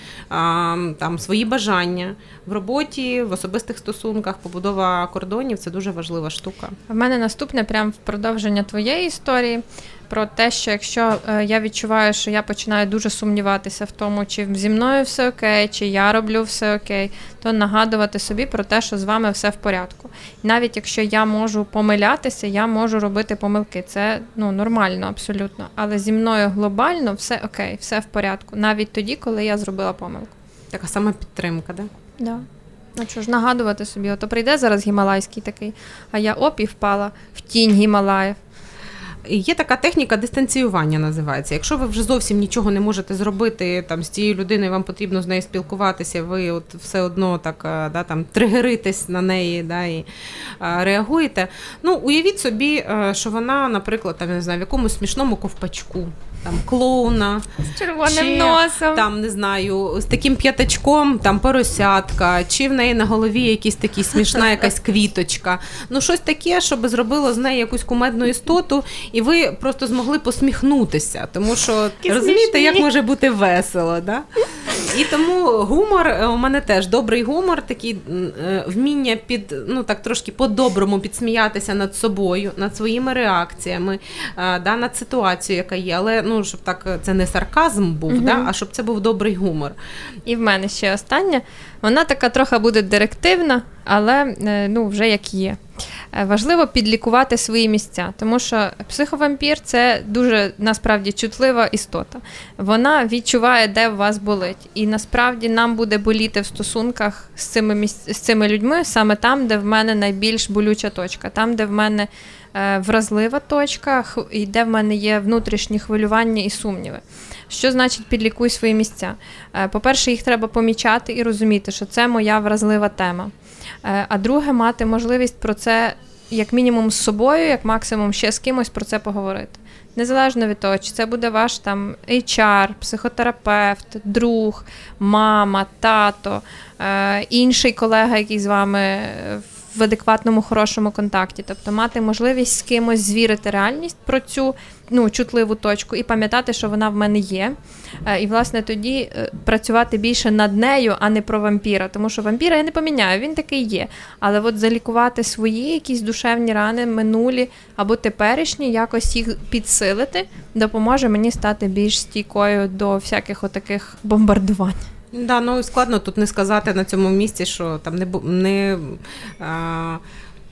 там свої бажання в роботі, в особистих стосунках, побудова кордонів це дуже важлива штука. В мене наступне прям в продовження твоєї історії про те, що якщо е, я відчуваю, що я починаю дуже сумніватися в тому, чи зі мною все окей, чи я роблю все окей, то нагадувати собі про те, що з вами все в порядку. навіть якщо я можу помилятися, я можу робити помилки. Це ну нормально, абсолютно. Але зі мною глобально все окей, все в порядку, навіть тоді, коли я зробила помилку. Така сама підтримка, да? Да. Ну що ж, нагадувати собі, ото прийде зараз гімалайський такий, а я оп і впала в тінь Гімалаїв. Є така техніка дистанціювання, називається. Якщо ви вже зовсім нічого не можете зробити там з цією людиною, вам потрібно з нею спілкуватися, ви от все одно так е, да, там тригеритесь на неї да, і а, реагуєте. Ну, уявіть собі, е, що вона, наприклад, там не знаю, в якомусь смішному ковпачку там клоуна, з червоним чи, носом. Там не знаю, з таким п'ятачком, там поросятка, чи в неї на голові якась такі смішна (laughs) якась квіточка. Ну, щось таке, щоб зробило з неї якусь кумедну істоту, і ви просто змогли посміхнутися. Тому що розумієте, смішні. як може бути весело. Да? І тому гумор е, у мене теж добрий гумор, такий е, вміння під ну так трошки по-доброму підсміятися над собою, над своїми реакціями, е, да, над ситуацією, яка є. Але ну щоб так е, це не сарказм був, Мгм. да, а щоб це був добрий гумор. І в мене ще остання. Вона така трохи буде директивна, але е, ну, вже як є. Е, Важливо підлікувати свої місця, тому що психовампір це дуже насправді чутлива істота. Вона відчуває, де в вас болить. І насправді нам буде боліти в стосунках з цими місць... з цими людьми саме там, де в мене найбільш болюча точка, там, де в мене вразлива точка, і де в мене є внутрішні хвилювання і сумніви. Що значить підлікуй свої місця? Е, По-перше, їх треба помічати і розуміти, що це моя вразлива тема. Е, А друге, мати можливість про це, як мінімум, з собою, як максимум ще з кимось про це поговорити. Незалежно від того, чи це буде ваш там HR, психотерапевт, друг, мама, тато, е, інший колега, який з вами е, в адекватному, хорошому контакті. Тобто мати можливість з кимось звірити реальність про цю ну, чутливу точку і пам'ятати, що вона в мене є. Е, І, власне, тоді е, працювати більше над нею, а не про вампіра. Тому що вампіра я не поміняю, він такий є. Але от залікувати свої якісь душевні рани, минулі або теперішні, якось їх підсилити, допоможе мені стати більш стійкою до всяких отаких бомбардувань. Да, ну складно тут не сказати на цьому місці, що там не не. А...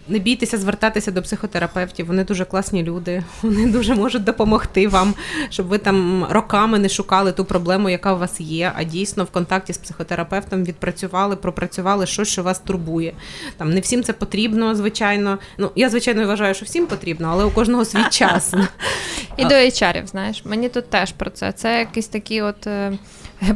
Не бійтеся звертатися до психотерапевтів, вони дуже класні люди, (laughs) вони дуже можуть допомогти вам, щоб ви там роками не шукали ту проблему, яка у вас є, а дійсно в контакті з психотерапевтом відпрацювали, пропрацювали щось, що вас турбує. Там не всім це потрібно, звичайно. Ну я звичайно вважаю, що всім потрібно, але у кожного свій (laughs) час. І до HR, знаєш, мені тут теж про це. Це якісь такі от е,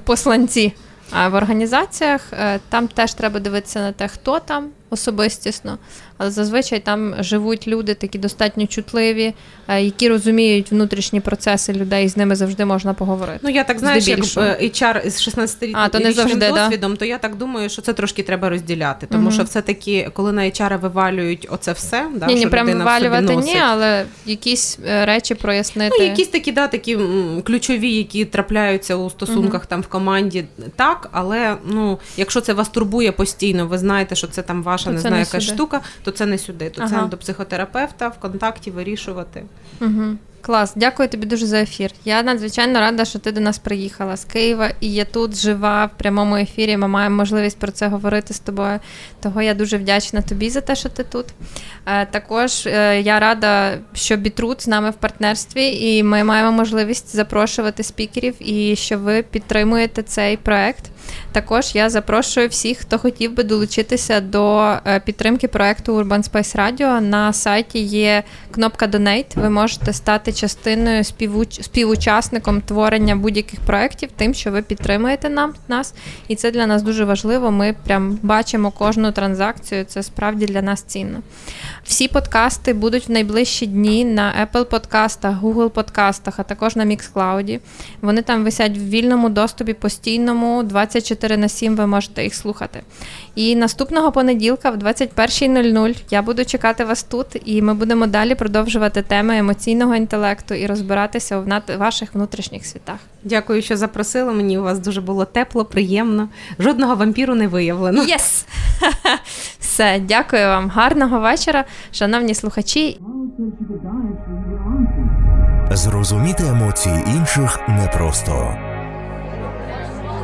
посланці. А в організаціях е, там теж треба дивитися на те, хто там особистісно, але зазвичай там живуть люди такі достатньо чутливі, е, які розуміють внутрішні процеси людей, і з ними завжди можна поговорити. Ну я так знаєш, як е, HR з 16 А, то не річним завжди, да? досвідом, то я так думаю, що це трошки треба розділяти. Тому Мгм. що все-таки, коли на HR вивалюють оце все, да, ні, ні, прям вивалювати носить. ні, але якісь е, речі прояснити. Ну, якісь такі, да, такі ключові, які трапляються у стосунках там в команді, так, але ну, якщо це вас турбує постійно, ви знаєте, що це там ваша То не це знаю, не яка сюди. штука, то це не сюди. То Ага. це до психотерапевта в контакті вирішувати. Угу. Клас, дякую тобі дуже за ефір. Я надзвичайно рада, що ти до нас приїхала з Києва, і я тут жива в прямому ефірі. Ми маємо можливість про це говорити з тобою. Того я дуже вдячна тобі за те, що ти тут. Е, також е, я рада, що Бітрут з нами в партнерстві, і ми маємо можливість запрошувати спікерів, і що ви підтримуєте цей проект. Також я запрошую всіх, хто хотів би долучитися до е, підтримки проекту Urban Space Radio. На сайті є кнопка Donate. Ви можете стати частиною співуч... співучасником творення будь-яких проєктів, тим, що ви підтримуєте нам нас. І це для нас дуже важливо. Ми прям бачимо кожну транзакцію. Це справді для нас цінно. Всі подкасти будуть в найближчі дні на Apple подкастах, Google подкастах, а також на Mixcloud. Вони там висять в вільному доступі постійному 24 на 7 ви можете їх слухати. І наступного понеділка в 21.00 я буду чекати вас тут, і ми будемо далі продовжувати теми емоційного інтелекту і розбиратися в над- ваших внутрішніх світах. Дякую, що запросили. Мені у вас дуже було тепло, приємно. Жодного вампіру не виявлено. Yes! (laughs) Все, дякую вам. Гарного вечора, шановні слухачі. Зрозуміти емоції інших непросто.